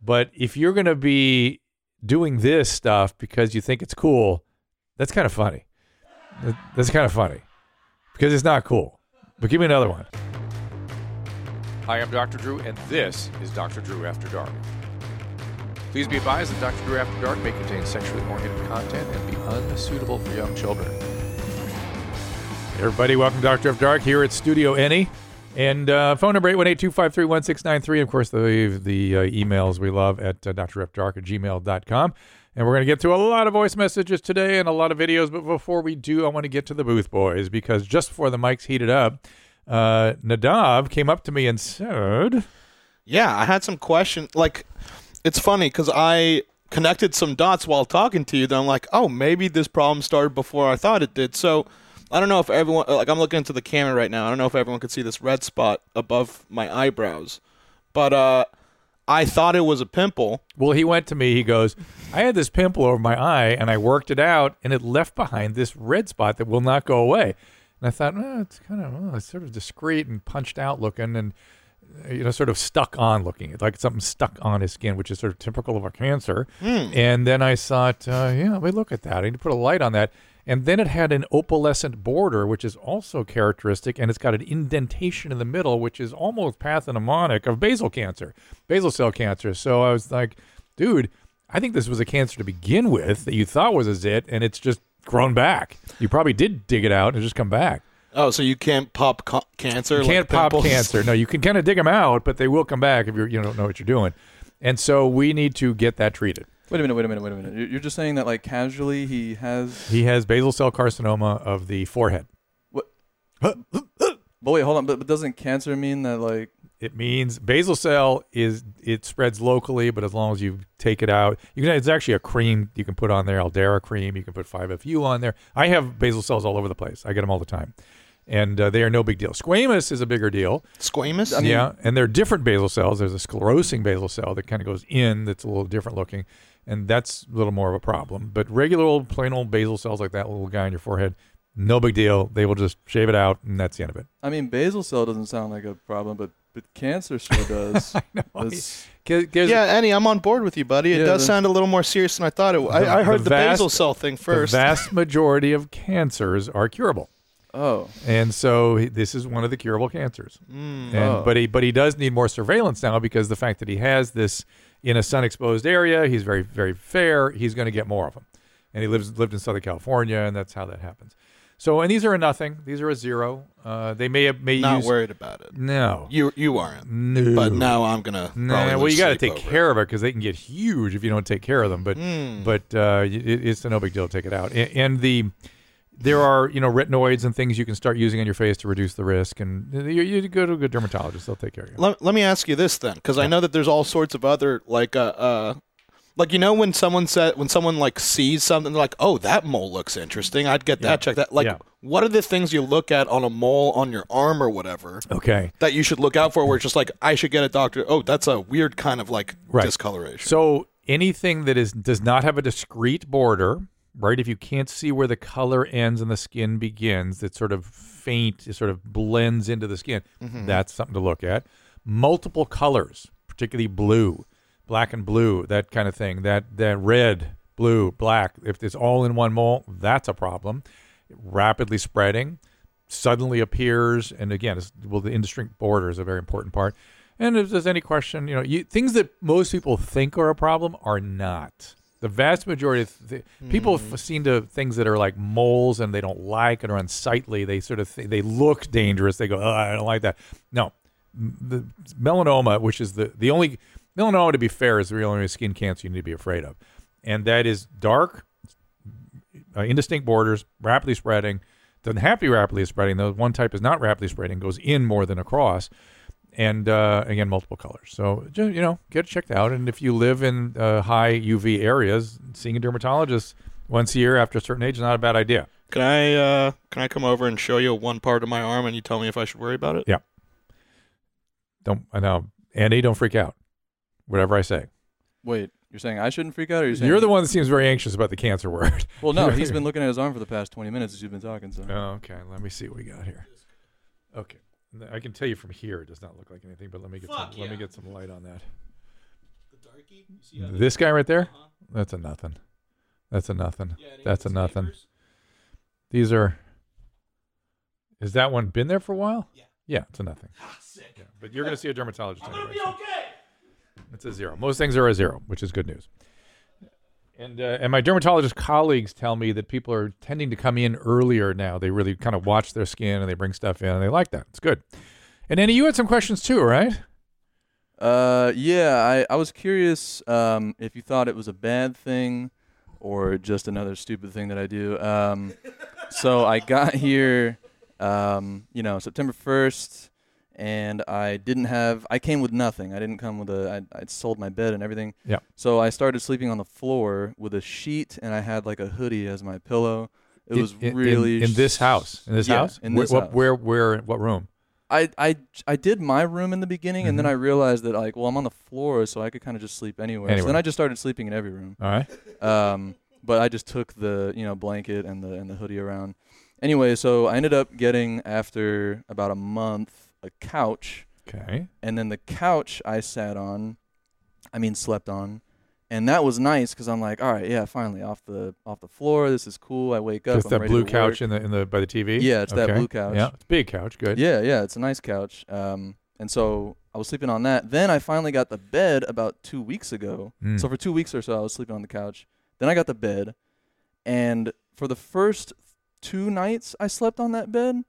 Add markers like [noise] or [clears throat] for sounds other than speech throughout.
But if you're going to be doing this stuff because you think it's cool, that's kind of funny. That's kind of funny because it's not cool. But give me another one. Hi, I'm Dr. Drew, and this is Dr. Drew After Dark. Please be advised that Dr. Drew After Dark may contain sexually oriented content and be unsuitable for young children. Hey, everybody, welcome to Doctor of Dark here at Studio Any. And uh, phone number 818-253-1693. Of course, the the uh, emails we love at uh, drfdark at gmail.com. And we're going to get to a lot of voice messages today and a lot of videos. But before we do, I want to get to the booth boys because just before the mics heated up, uh, Nadav came up to me and said, Yeah, I had some questions. Like, it's funny because I connected some dots while talking to you. Then I'm like, oh, maybe this problem started before I thought it did. So I don't know if everyone, like, I'm looking into the camera right now. I don't know if everyone could see this red spot above my eyebrows, but uh, I thought it was a pimple. Well, he went to me. He goes, I had this pimple over my eye and I worked it out and it left behind this red spot that will not go away. And I thought, oh, it's kind of, oh, it's sort of discreet and punched out looking and, uh, you know, sort of stuck on looking, like something stuck on his skin, which is sort of typical of a cancer. And then I thought, uh, yeah, wait, look at that. I need to put a light on that. And then it had an opalescent border, which is also characteristic, and it's got an indentation in the middle, which is almost pathognomonic of basal cancer, basal cell cancer. So I was like, dude, I think this was a cancer to begin with that you thought was a zit, and it's just grown back. You probably did dig it out and just come back. Oh, so you can't pop ca- cancer? You like can't pop cancer. No, you can kind of dig them out, but they will come back if you're, you don't know what you're doing. And so we need to get that treated. Wait a minute, wait a minute, wait a minute. You're- just saying that like casually he has. He has basal cell carcinoma of the forehead. What? But wait, hold on. But, but doesn't cancer mean that like? It means basal cell is it spreads locally, but as long as you take it out, you can. It's actually a cream you can put on there, Aldara cream. You can put 5FU on there. I have basal cells all over the place. I get them all the time, and uh, they are no big deal. Squamous is a bigger deal. Squamous? I mean- yeah, and they're different basal cells. There's a sclerosing basal cell that kind of goes in. That's a little different looking, and that's a little more of a problem. But regular old plain old basal cells like that little guy on your forehead, no big deal. They will just shave it out, and that's the end of it. I mean, basal cell doesn't sound like a problem, but but cancer sure does. [laughs] Yeah, Enny, I'm on board with you, buddy. It Yeah, does the- sound a little more serious than I thought it. would. The- I, I [laughs] heard the the, basal cell thing first. The vast majority of cancers are curable, oh, and so he- this is one of the curable cancers. Mm. And Oh. but he but he does need more surveillance now because the fact that he has this in a sun exposed area, he's very very fair. He's going to get more of them, and he lives lived in Southern California, and that's how that happens. So and these are a nothing. These are a zero. Uh, they may have may Not use worried about it. no You you aren't. no. But now I'm gonna. Nah, probably well, you got to take over care of it because they can get huge if you don't take care of them. But Hmm. but uh, y- it, it's no big deal to take it out. And, and the there are you know retinoids and things you can start using on your face to reduce the risk. And you, you go to a good dermatologist; they'll take care of you. Let, let me ask you this then, because I know that there's all sorts of other like uh, uh like you know when someone said when someone like sees something they're like oh that mole looks interesting I'd get that Yeah. checked that like Yeah. what are the things you look at on a mole on your arm or whatever Okay. that you should look out for where it's just like I should get a doctor oh that's a weird kind of like Right. discoloration So anything that is does not have a discrete border, right? If you can't see where the color ends and the skin begins, that sort of faint, it sort of blends into the skin. Mm-hmm. That's something to look at. Multiple colors, particularly blue, black and blue, that kind of thing. That that red, blue, black. If it's all in one mole, that's a problem. Rapidly spreading, suddenly appears, and again, it's, well, the indistinct border is a very important part. And if there's any question, you know, you, things that most people think are a problem are not. The vast majority of th- people have seen to things that are like moles and they don't like and are unsightly. They sort of th- they look dangerous. They go, oh, I don't like that. No, the melanoma, which is the the only melanoma, to be fair, is the only skin cancer you need to be afraid of, and that is dark, uh, indistinct borders, rapidly spreading. Doesn't have to be rapidly spreading. though. one type is not rapidly spreading, goes in more than across. And uh, again, multiple colors. So just, you know, get it checked out. And if you live in uh, high UV areas, seeing a dermatologist once a year after a certain age is not a bad idea. Can I uh, can I come over and show you one part of my arm and you tell me if I should worry about it? Yeah. Don't I know, Enny? Don't freak out. Whatever I say. Wait, you're saying I shouldn't freak out, or you're saying You're the one that seems very anxious about the cancer [laughs] word. Well, no, he's been looking at his arm for the past 20 minutes as you've been talking. So Oh, okay, let me see what we got here. Okay, I can tell you from here it does not look like anything, but let me get some, let me get some light on that. This guy right there, that's a nothing. That's a nothing. That's a nothing. These are. Is that one been there for a while? Yeah. Yeah, it's a nothing. Yeah, but you're going to see a dermatologist anyway. so It's a zero. Most things are a zero, which is good news. And uh, and my dermatologist colleagues tell me that people are tending to come in earlier now. They really kind of watch their skin and they bring stuff in and they like that. It's good. And Enny, you had some questions too, right? Uh, yeah, I, I was curious um, if you thought it was a bad thing or just another stupid thing that I do. Um, so I got here, um, you know, September 1st, and I didn't have, I came with nothing. I didn't come with a, I, I'd sold my bed and everything. Yeah. So I started sleeping on the floor with a sheet, and I had like a hoodie as my pillow. It In- was in, in- really in, this house. In this Yeah, house. in Where- this what, house. Where where what room? I, I, I did my room in the beginning, and then Mhm. I realized that like, well, I'm on the floor, so I could kind of just sleep anywhere. So then I just started sleeping in every room. All right. Um, but I just took the you know blanket and the and the hoodie around. Anyway, so I ended up getting after about a month a couch, Okay. and then the couch I sat on, I mean slept on, and that was nice because I'm like, all right, yeah, finally off the off the floor. This is cool. I wake up. I'm that blue couch in the in the by the TV. Yeah, it's that blue couch. Yeah, it's a big couch. Good. Yeah, yeah, it's a nice couch. Um, and so I was sleeping on that. Then I finally got the bed about two weeks ago. Mm. So for two weeks or so, I was sleeping on the couch. Then I got the bed, and for the first two nights, I slept on that bed,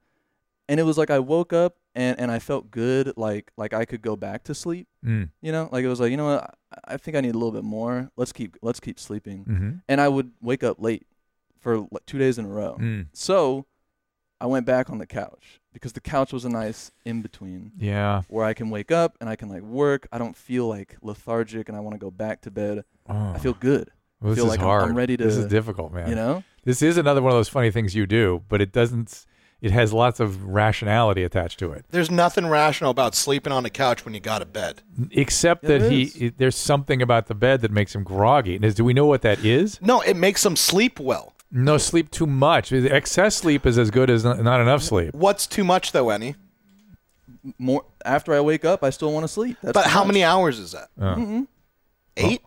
and it was like I woke up and and I felt good, like like I could go back to sleep. Mm. You know, like it was like you know what, I, I think I need a little bit more. Let's keep let's keep sleeping. Mm-hmm. And I would wake up late for like two days in a row. Mm. So I went back on the couch because the couch was a nice in between Yeah. where I can wake up and I can like work. I don't feel like lethargic and I want to go back to bed. Oh. I feel good. Well, this feel is like I'm- hard. I'm ready This is difficult, man. You know? This is another one of those funny things you do, but it doesn't. It has lots of rationality attached to it. There's nothing rational about sleeping on the couch when you got a bed. Except There that he, is. it- there's something about the bed that makes him groggy. And is, do we know what that is? No, it makes him sleep well. No, sleep too much. Excess sleep is as good as not not enough sleep. What's too much though, Enny? More after I wake up, I still want to sleep. That's but how much. many hours is that? Oh. Eight?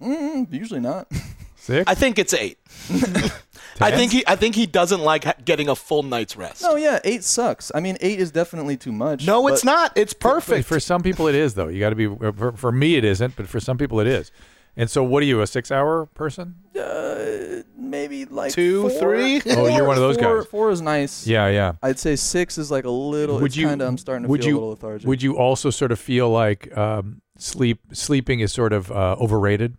Mm, usually not. [laughs] Six? I think it's eight. [laughs] I think he. I think he doesn't like ha- getting a full night's rest. no, yeah, eight sucks. I mean, eight is definitely too much. No, it's but- not. It's perfect. For some people, it is though. You got to be. For, for me, it isn't, but for some people, it is. And so, what are you? A six-hour person? Uh, maybe like Two, four. three? [laughs] Oh, you're one of those Four- guys. Four is nice. Yeah, yeah. I'd say six is like a little. would it's you? Kinda, I'm starting to would feel you? a little lethargic. Would you also sort of feel like um, sleep sleeping is sort of uh, overrated?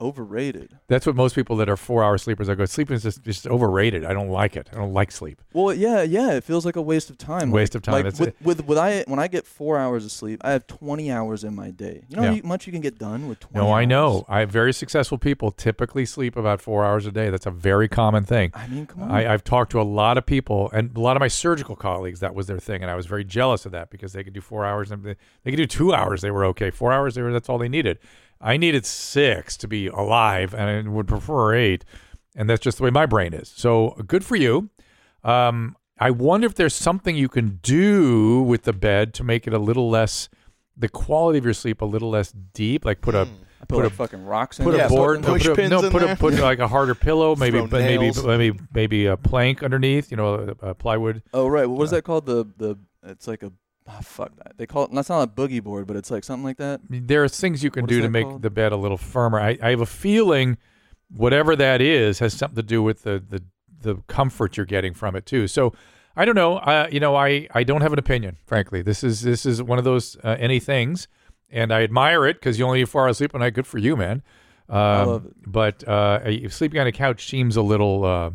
Overrated. That's what most people that are four-hour sleepers. I go, sleeping is just, just overrated. I don't like it. I don't like sleep. Well, yeah, yeah. It feels like a waste of time. Waste Like- of time. Like with, with with I when I get four hours of sleep, I have twenty hours in my day. You know Yeah. how much you can get done with twenty. No, I know. hours? I very successful people typically sleep about four hours a day. That's a very common thing. I mean, come on. I, I've talked to a lot of people, and a lot of my surgical colleagues. That was their thing, and I was very jealous of that because they could do four hours, and they, they could do two hours. They were okay. Four hours, they were. That's all they needed. I needed six to be alive, and I would prefer eight. And that's just the way my brain is. So good for you. Um, I wonder if there's something you can do with the bed to make it a little less, the quality of your sleep a little less deep. Like put a I put, put like a- fucking rocks in. put it a board, something. no, Push put a, no, in put there. a put like a harder pillow, maybe but maybe maybe maybe a plank underneath, you know, a, a plywood. Oh right. what What is that called? The the it's like a ah, fuck that. They call it. That's not a boogie board, but it's like something like that. There are things you can What do to make called? the bed a little firmer. I, I have a feeling whatever that is has something to do with the the the comfort you're getting from it too. So I don't know. I you know I I don't have an opinion. Frankly, this is this is one of those uh, Enny things, and I admire it because you only need four hours sleep a night. Good for you, man. Um, love it. But uh, sleeping on a couch seems a little uh,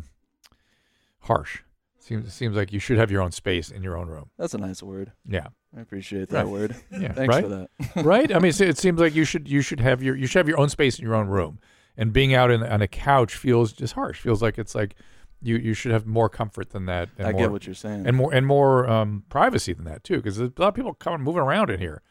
harsh. Seems seems like you should have your own space in your own room. That's a nice word. Yeah. I appreciate that Right. word. [laughs] Yeah. Thanks right? for that. [laughs] right? I mean, it it seems like you should you should have your you should have your own space in your own room, and being out in, on a couch feels just harsh. Feels like it's like you you should have more comfort than that. And I more, get what you're saying. and more and more um, privacy than that too, because there's a lot of people coming moving around in here.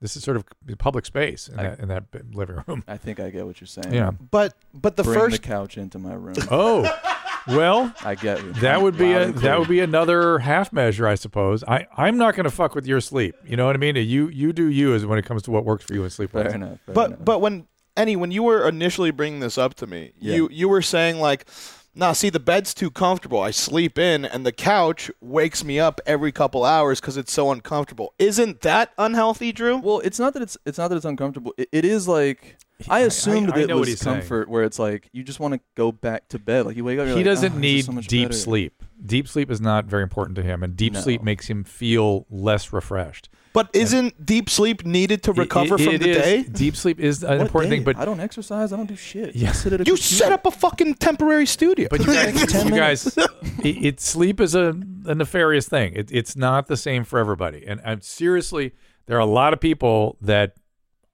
This is sort of public space in, I- that, in that living room. I think I get what you're saying. Yeah. But but the Bring first the couch into my room. Oh, [laughs] well, I get you. that would be Loud a that would be another half measure, I suppose. I I'm not going to fuck with your sleep. You know what I mean? You you do you as when it comes to what works for you in sleep. fair enough. fair but enough. but when Enny, when you were initially bringing this up to me, Yeah. you you were saying like, "Nah, see, the bed's too comfortable. I sleep in, and the couch wakes me up every couple hours because it's so uncomfortable." Isn't that unhealthy, Drew? Well, it's not that it's it's not that it's uncomfortable. It, it is like I assumed I that know it was he's saying. comfort, where it's like you just want to go back to bed. Like you wake up, you're he like, oh, doesn't "Oh, need so much deep better." sleep. Deep sleep is not very important to him, and deep No. sleep makes him feel less refreshed. But isn't deep sleep needed to recover It- from it the is- day? Deep sleep is an What important day? thing, but I don't exercise. I don't do shit. Yeah. Sit at a You computer. set up a fucking temporary studio. but you guys, [laughs] you guys [laughs] it, it sleep is a, a nefarious thing. It, it's not the same for everybody, and I'm seriously there are a lot of people that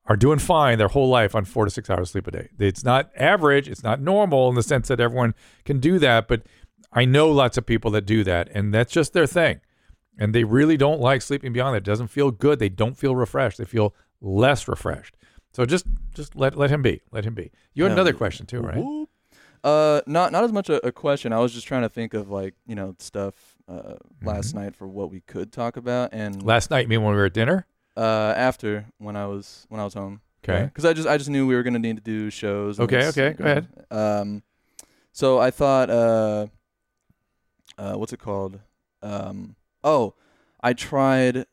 are doing fine their whole life on four to six hours sleep a day. It's not average. It's not normal in the sense that everyone can do that, but I know lots of people that do that, and that's just their thing. And they really don't like sleeping beyond that. It doesn't feel good. They don't feel refreshed. They feel less refreshed. So just just let let him be. Let him be. You had Hell another question too, right? Whoop. Uh, not not as much a, a question. I was just trying to think of like you know stuff uh, last Mm-hmm. night for what we could talk about, and Last night, you mean when we were at dinner? uh, after when I was when I was home. Okay. Because I just I just knew we were gonna need to do shows. Okay, okay, go ahead. Um, so I thought, uh, uh, what's it called? Um, oh, I tried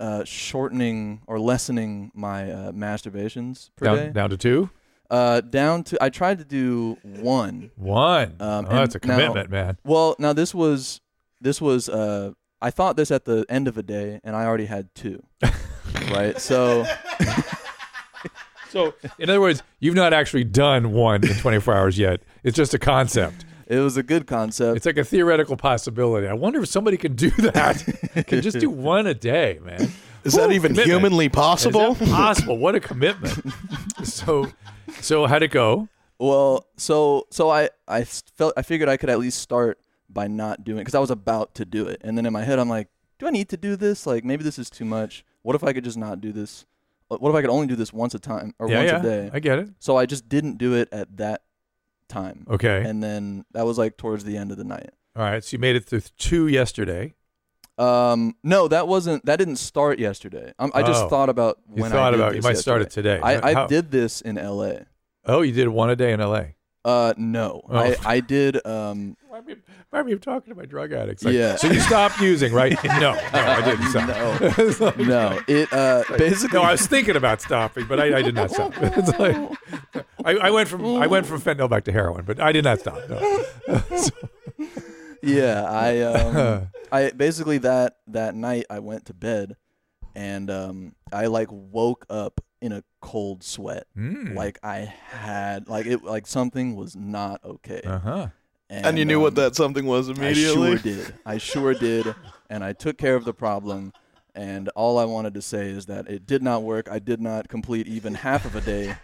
uh shortening or lessening my uh, masturbations per Down, day. down to two? Uh, down to I tried to do one. One. Um, oh, that's a now- commitment, man. Well, now this was this was uh I thought this at the end of a day and I already had two. [laughs] right? So So, in other words, you've not actually done one in 24 hours yet. It's just a concept. It was a good concept. It's like a theoretical possibility. I wonder if somebody can do that. [laughs] can just do one a day, man. Is that even commitment. humanly possible? Is that [laughs] possible? What a commitment. [laughs] so, so how'd it go? Well, so so I I felt I figured I could at least start by not doing it because I was about to do it, and then in my head I'm like, do I need to do this? Like maybe this is too much. What if I could just not do this? What if I could only do this once a time or yeah, once yeah. a day? I get it. So I just didn't do it at that time, Okay. and then that was like towards the end of the night. All right. So you made it through two yesterday. Um, no, that wasn't. That didn't start yesterday. Um, I just Oh. thought about You when thought I did about you this might start it yesterday. today. I, I How- did this in L.A. Oh, you did one a day in L.A. Uh, no, Oh. I I did um Remind me, remind me of talking to my drug addicts. Like, Yeah. So you stopped using, right? [laughs] No, no, I didn't stop. No. [laughs] It's like- no. It uh basically No, I was thinking about stopping, but I, I did not stop. [laughs] It's like I, I went from I went from fentanyl back to heroin, but I did not stop. No. yeah I um I basically that that night I went to bed and um I like woke up in a cold sweat Mm. like I had like it like something was not okay uh huh. and you knew what um, that something was immediately. I sure did. I sure did. And I took care of the problem. And all I wanted to say is that it did not work. I did not complete even half of a day.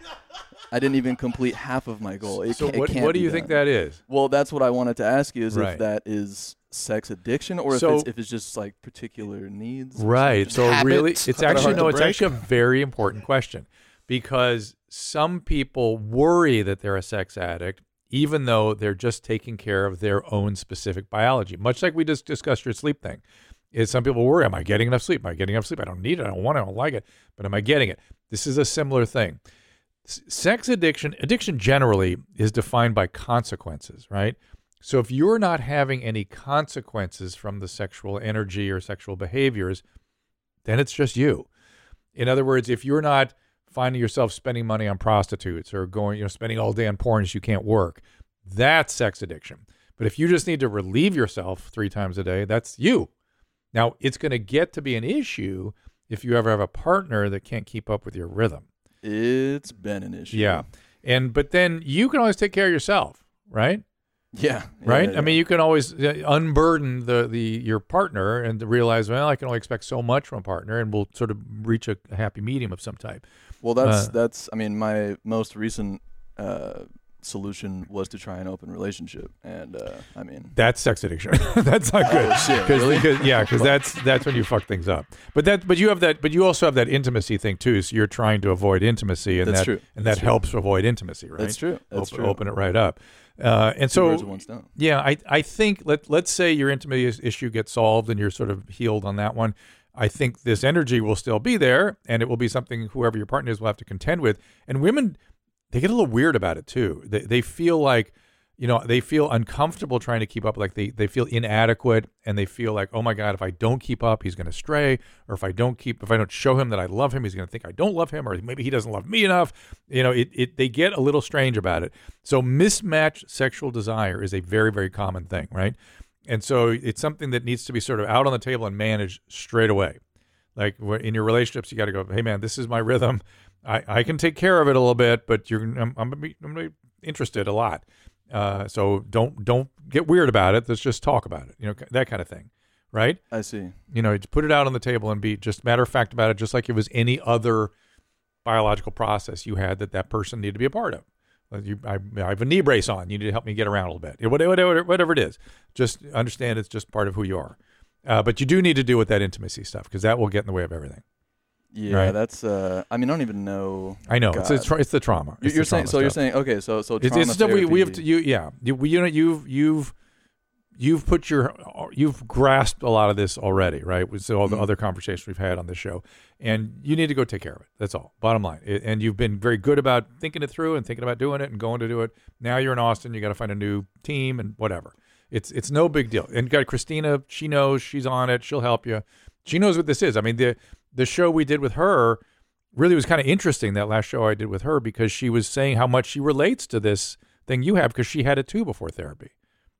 I didn't even complete half of my goal. It So ca- it what can't what do be you think done. that is? Well, that's what I wanted to ask you is Right. if that is sex addiction or So- if it's if it's just like particular needs. Right. So Habits really, it's actually no. It's break. actually a very important question because some people worry that they're a sex addict, even though they're just taking care of their own specific biology. Much like we just discussed your sleep thing. Is some people worry, am I getting enough sleep? Am I getting enough sleep? I don't need it. I don't want it. I don't like it. But am I getting it? This is a similar thing. S- Sex addiction, addiction generally is defined by consequences, right? So if you're not having any consequences from the sexual energy or sexual behaviors, then it's just you. In other words, if you're not finding yourself spending money on prostitutes or going, you know, spending all day on porn as you can't work, that's sex addiction. But if you just need to relieve yourself three times a day, that's you. Now, it's going to get to be an issue if you ever have a partner that can't keep up with your rhythm. It's been an issue. Yeah. And but then you can always take care of yourself, right? Yeah. right? yeah, I mean, you can always uh, unburden the the your partner and realize, well, I can only expect so much from a partner, and we'll sort of reach a, a happy medium of some type. Well, that's uh, that's. I mean, my most recent uh, solution was to try an open relationship, and uh, I mean, That's sex addiction. [laughs] that's not good. shit, 'Cause- really? because- yeah, because that's that's when you fuck things up. But that but you have that but you also have that intimacy thing too. So you're trying to avoid intimacy, and That's that true. and That's that true. helps avoid intimacy, right? that's true. That's open, true. open it right up. Uh, and Two so birds with one stone. Yeah, I I think let let's say your intimacy issue gets solved and you're sort of healed on that one. I think this energy will still be there, and it will be something whoever your partner is will have to contend with. And women, they get a little weird about it too. They they feel like, you know, they feel uncomfortable trying to keep up. Like they they feel inadequate, and they feel like, oh my god, if I don't keep up, he's going to stray, or if I don't keep, if I don't show him that I love him, he's going to think I don't love him, or maybe he doesn't love me enough. You know, it it they get a little strange about it. So mismatched sexual desire is a very very common thing, right? And so it's something that needs to be sort of out on the table and managed straight away. Like in your relationships, you got to go, hey man, this is my rhythm. I, I can take care of it a little bit, but you're I'm, I'm gonna be I'm gonna be interested a lot. Uh, so don't don't get weird about it. Let's just talk about it. You know that kind of thing, right? I see. You know, put it out on the table and be just matter of fact about it, just like it was any other biological process you had that that person needed to be a part of. Like you, I, I have a knee brace on. You need to help me get around a little bit. Whatever, whatever, whatever it is, just understand it's just part of who you are. Uh, but you do need to deal with that intimacy stuff because that will get in the way of everything. Yeah, Right. that's. Uh, I mean, I don't even know. I know it's God. it's, tra- it's the trauma. You're, It's you're the saying trauma so. You're saying okay. So so it's, trauma it's stuff we, we have to you yeah you you know you've you've you've put your you've grasped a lot of this already right with all the Mhm. other conversations we've had on this show and you need to go take care of it that's all bottom line It- and you've been very good about thinking it through and thinking about doing it and going to do it now you're in Austin you got to find a new team and whatever it's it's no big deal and got Christina she knows she's on it she'll help you she knows what this is I mean the the show we did with her really was kind of interesting that last show I did with her because she was saying how much she relates to this thing you have because she had it too before therapy,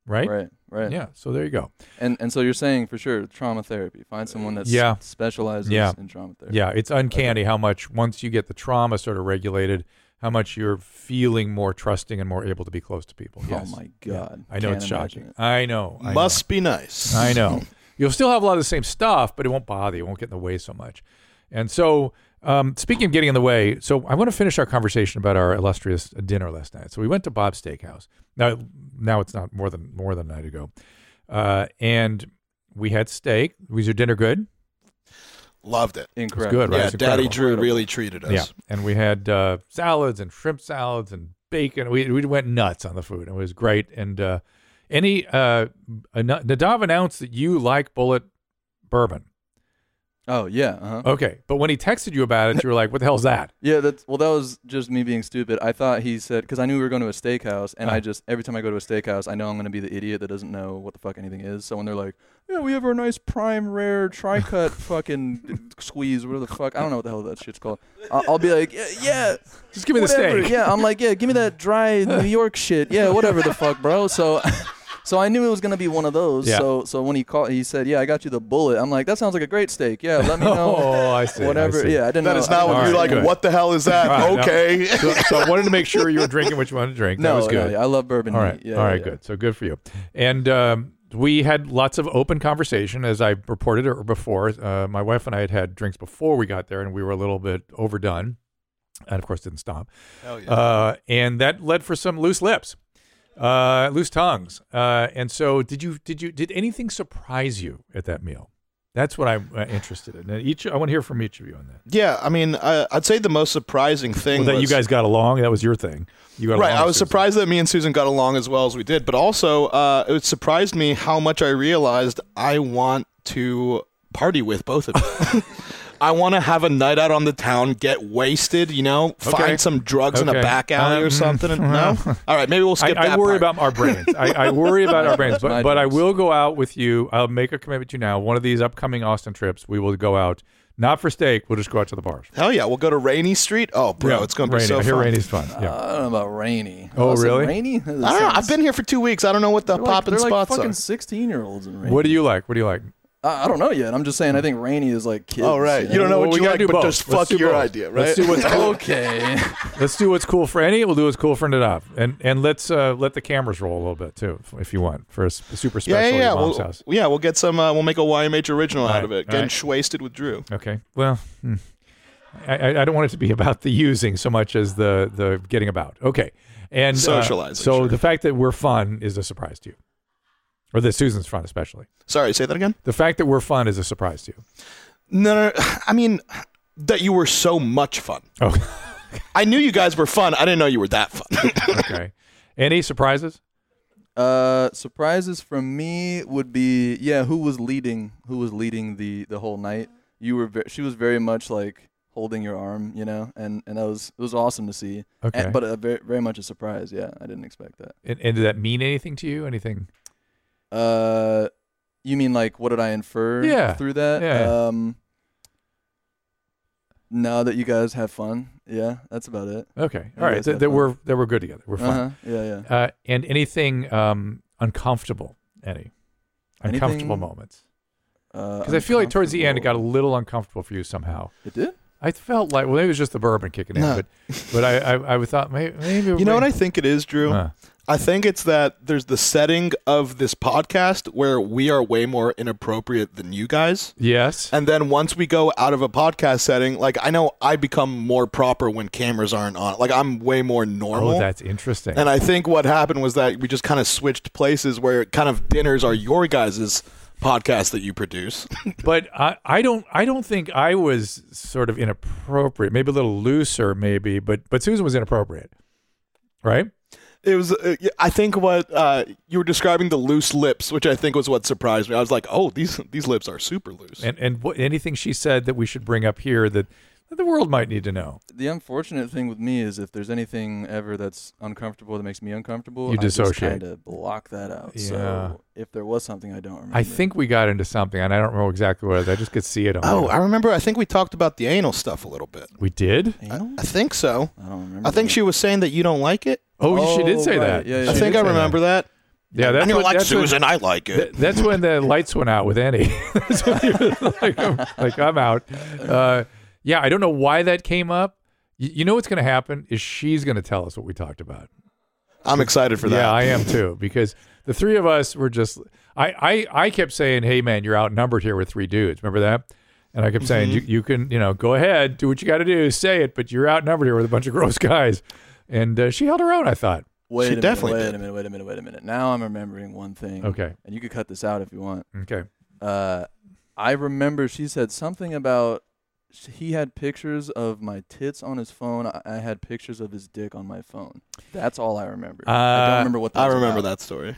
right? Right. Right. Yeah. So there you go. And and so you're saying for sure trauma therapy. Find someone that Yeah. specializes Yeah. in trauma therapy. Yeah, it's uncanny how much once you get the trauma sort of regulated, how much you're feeling more trusting and more able to be close to people. Oh yes. Oh my Yeah. god. I know Can't it's shocking. it. I know. I Must be nice. I know. [laughs] You'll still have a lot of the same stuff, but it won't bother you. It won't get in the way so much. And so, um, speaking of getting in the way, so I want to finish our conversation about our illustrious dinner last night. So we went to Bob's Steakhouse. Now, now it's not more than more than a night ago, uh, and we had steak. Was your dinner good? Loved it. Incredible. good, right? Yeah, It's Daddy incredible. Drew really treated us. Yeah, and we had uh, salads and shrimp salads and bacon. We we went nuts on the food. It was great. And uh, Enny uh, Nadav announced that you like Bullet bourbon. Oh yeah. Uh-huh. Okay, but when he texted you about it, you were like, "What the hell's that?" [laughs] Yeah, that's well. That was just me being stupid. I thought he said because I knew we were going to a steakhouse, and Uh. I just every time I go to a steakhouse, I know I'm going to be the idiot that doesn't know what the fuck anything is. So when they're like, "Yeah, we have our nice prime rare tri cut [laughs] fucking squeeze, whatever the fuck, I don't know what the hell that shit's called." I'll, I'll be like, "Yeah, yeah, Just give me the steak. Yeah, I'm like, "Yeah, give me that dry [laughs] New York shit. Yeah, whatever the fuck, bro." So. So I knew it was gonna be one of those. Yeah. So so when he called, he said, "Yeah, I got you the bullet." I'm like, "That sounds like a great steak. Yeah, let me [laughs] know." Oh, I see. I Whatever. see. Yeah, I didn't That know. is not didn't what you're right, like. good. What the hell is that? All right, now- okay. [laughs] So, so I wanted to make sure you were drinking what you wanted to drink. No, that was no, good. yeah, I love bourbon. All right. Yeah, All right. yeah. Good. So good for you. And um, we had lots of open conversation, as I reported or before. Uh, my wife and I had had drinks before we got there, and we were a little bit overdone, and of course didn't stop. Hell yeah. Uh, and that led for some loose lips, uh, loose tongues. Uh, and so, did you did you did anything surprise you at that meal? That's what I'm uh, interested in. Now, Each I want to hear from each of you on that. yeah, I mean, I, I'd say the most surprising thing Well, that was you guys got along. That was your thing. You got right. I was Susan. surprised that me and Susan got along as well as we did, but also uh, it surprised me how much I realized I want to party with both of you. [laughs] I want to have a night out on the town, get wasted, you know, Okay. find some drugs in a back alley Um, or something. and- [laughs] no, all right, maybe we'll I, skip I that. worry part. about our brains. I, I worry about our brains, [laughs] but, but I will go out with you. I'll make a commitment to you now. One of these upcoming Austin trips, we will go out, not for steak. We'll just go out to the bars. Hell yeah, we'll go to Rainey Street. Oh, bro, Yeah, it's going to be rainy. so I hear fun. Rainey's fun. Yeah. Uh, I don't know about Rainey. Oh, Austin really? Rainey? I don't know. I've been here for two weeks. I don't know what the They're like, popping they're like spots fucking are. sixteen year olds in Rainey. what do you like? What do you like? I, I don't know yet. I'm just saying. I think Rainey is like kids. Oh right, you don't know Well, what we you gotta like, do but both. just Let's fuck do your both. idea, right? Let's do what's cool. [laughs] Okay. Let's do what's cool for Enny. We'll do what's cool for Nadav, and and let's uh, let the cameras roll a little bit too, if- if you want, for a s- super special yeah, yeah, at yeah. your mom's We'll, house. yeah, we'll get some. Uh, we'll make a YMH original All out of it. all Getting right. shwasted with Drew. Okay. Well, hmm. I, I I don't want it to be [laughs] about the using so much as the the getting about. Okay. And uh, Socializing, so sure. the fact that we're fun is a surprise to you, or that Susan's fun especially. Sorry, say that again. The fact that we're fun is a surprise to you. No, no, no. [sighs] I mean that you were so much fun. Oh, [laughs] I knew you guys were fun. I didn't know you were that fun. [laughs] okay. Any surprises? Uh, surprises from me would be yeah. Who was leading? Who was leading the the whole night? You were. Ve- she was very much like holding your arm, you know, and and that was it was awesome to see. Okay. And, but a very very much a surprise. Yeah, I didn't expect that. and, and did that mean anything to you? Anything? Uh, you mean like what did I infer? Yeah. Through that. Yeah. Um. Now that you guys have fun, yeah, that's about it. Okay. You All right. guys That, that we're that we're good together. We're fun. Uh-huh. Yeah, yeah. Uh, and anything um, uncomfortable? Any uncomfortable Anything, moments? Uh, Because I feel like towards the end it got a little uncomfortable for you somehow. It did. I felt like well maybe it was just the bourbon kicking in, No. but but I I, I thought maybe, maybe you know what I think it is, Drew? Huh. I think it's that there's the setting of this podcast where we are way more inappropriate than you guys. yes And then once we go out of a podcast setting, like I know I become more proper when cameras aren't on. Like I'm way more normal. oh that's interesting and I think what happened was that we just kind of switched places where kind of dinners are your guys' podcast that you produce. [laughs] but I, I don't I don't think I was sort of inappropriate maybe a little looser maybe but but Susan was inappropriate right It was, uh, I think, what uh, you were describing the loose lips, which I think was what surprised me. I was like, oh, these these lips are super loose. and and what, anything she said that we should bring up here that the world might need to know The unfortunate thing with me is if there's anything ever that's uncomfortable that makes me uncomfortable, You dissociate. I just dissociate. kind of block that out. Yeah. So if there was something I don't remember, I think we got into something and I don't know exactly what it is. I just could see it on oh. I remember. I think we talked about the anal stuff a little bit. we did Anal? I think so. I don't remember. I think that. she was saying that you don't like it. oh, she did say right. that Yeah, yeah, I think I say that. remember that. yeah that's and you're what, like that's what- Susan, I like it. Th- that's when the [laughs] lights went out with Enny. [laughs] That's when he was like, I'm, [laughs] like, I'm out. Uh, yeah, I don't know why that came up. Y- you know what's going to happen is she's going to tell us what we talked about. I'm excited for that. Yeah, I am too because the three of us were just. I I I kept saying, "Hey man, you're outnumbered here with three dudes." Remember that? And I kept saying, Mm-hmm. "You you can you know go ahead, do what you got to do, say it, but you're outnumbered here with a bunch of gross [laughs] guys." And uh, she held her own. I thought. Wait She a definitely minute, wait did. a minute, wait a minute, wait a minute. Now I'm remembering one thing. Okay. And you could cut this out if you want. Okay. Uh, I remember she said something about sh- he had pictures of my tits on his phone. I, I had pictures of his dick on my phone. That's all I remember. I Uh, don't remember what. That I remember about. that story.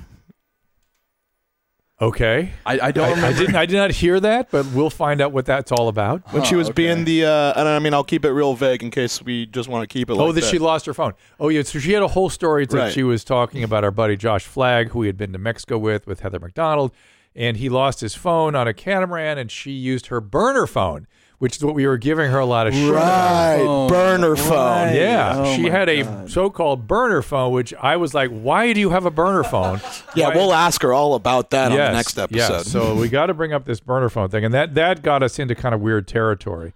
Okay. I, I don't I, remember. I didn't. I did not hear that, but we'll find out what that's all about. When she was okay. being the, uh, and I mean, I'll keep it real vague in case we just want to keep it. Like Oh, like that she lost her phone. Oh, yeah. So she had a whole story that Right. she was talking about our buddy Josh Flagg, who he had been to Mexico with, with Heather McDonald, and he lost his phone on a catamaran, and she used her burner phone, which is what we were giving her a lot of shit. Right, phone. burner phone. Right. Yeah, Oh she had a God. so-called burner phone, which I was like, "Why do you have a burner phone?" [laughs] Yeah, Why- we'll ask her all about that on the next yes. episode. So we [laughs] got to bring up this burner phone thing, and that that got us into kind of weird territory.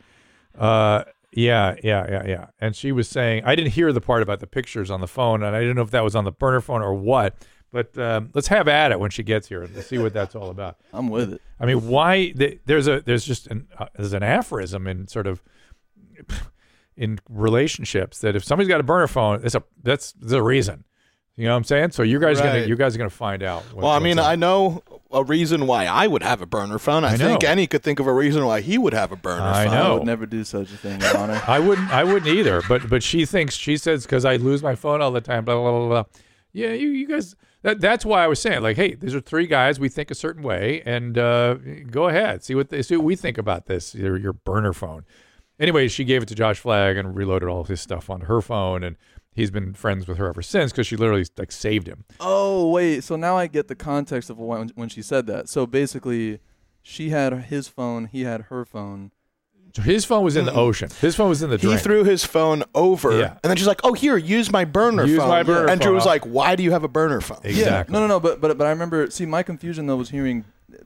Uh, yeah, yeah, yeah, yeah. And she was saying, I didn't hear the part about the pictures on the phone, and I didn't know if that was on the burner phone or what. But um, let's have at it when she gets here and see what that's all about. [laughs] I'm with it. I mean, why? th- There's a there's just an uh, there's an aphorism in sort of in relationships that if somebody's got a burner phone, it's a that's the reason. You know what I'm saying? So you guys are gonna you guys are gonna find out. what- well, I mean. I know a reason why I would have a burner phone. I, I think Enny could think of a reason why he would have a burner I phone. I know. would never do such a thing, Your Honor. [laughs] I wouldn't. I wouldn't either. But but she thinks she says because I lose my phone all the time. Blah blah blah blah. Yeah, you you guys. That that's why I was saying like, hey, these are three guys. We think a certain way, and uh, go ahead, see what they see what we think about this. Your your burner phone. Anyway, she gave it to Josh Flagg and reloaded all his stuff onto her phone, and he's been friends with her ever since because she literally like saved him. Oh wait, so now I get the context of when when she said that. So basically, she had his phone, he had her phone. So his phone was in the mm-hmm. ocean. His phone was in the He drink. threw his phone over, Yeah. and then she's like, "Oh, here, use my burner Use phone." my burner and Drew phone. was like, "Why do you have a burner phone?" Exactly. Yeah. No, no, no. But but but I remember. See, my confusion though was hearing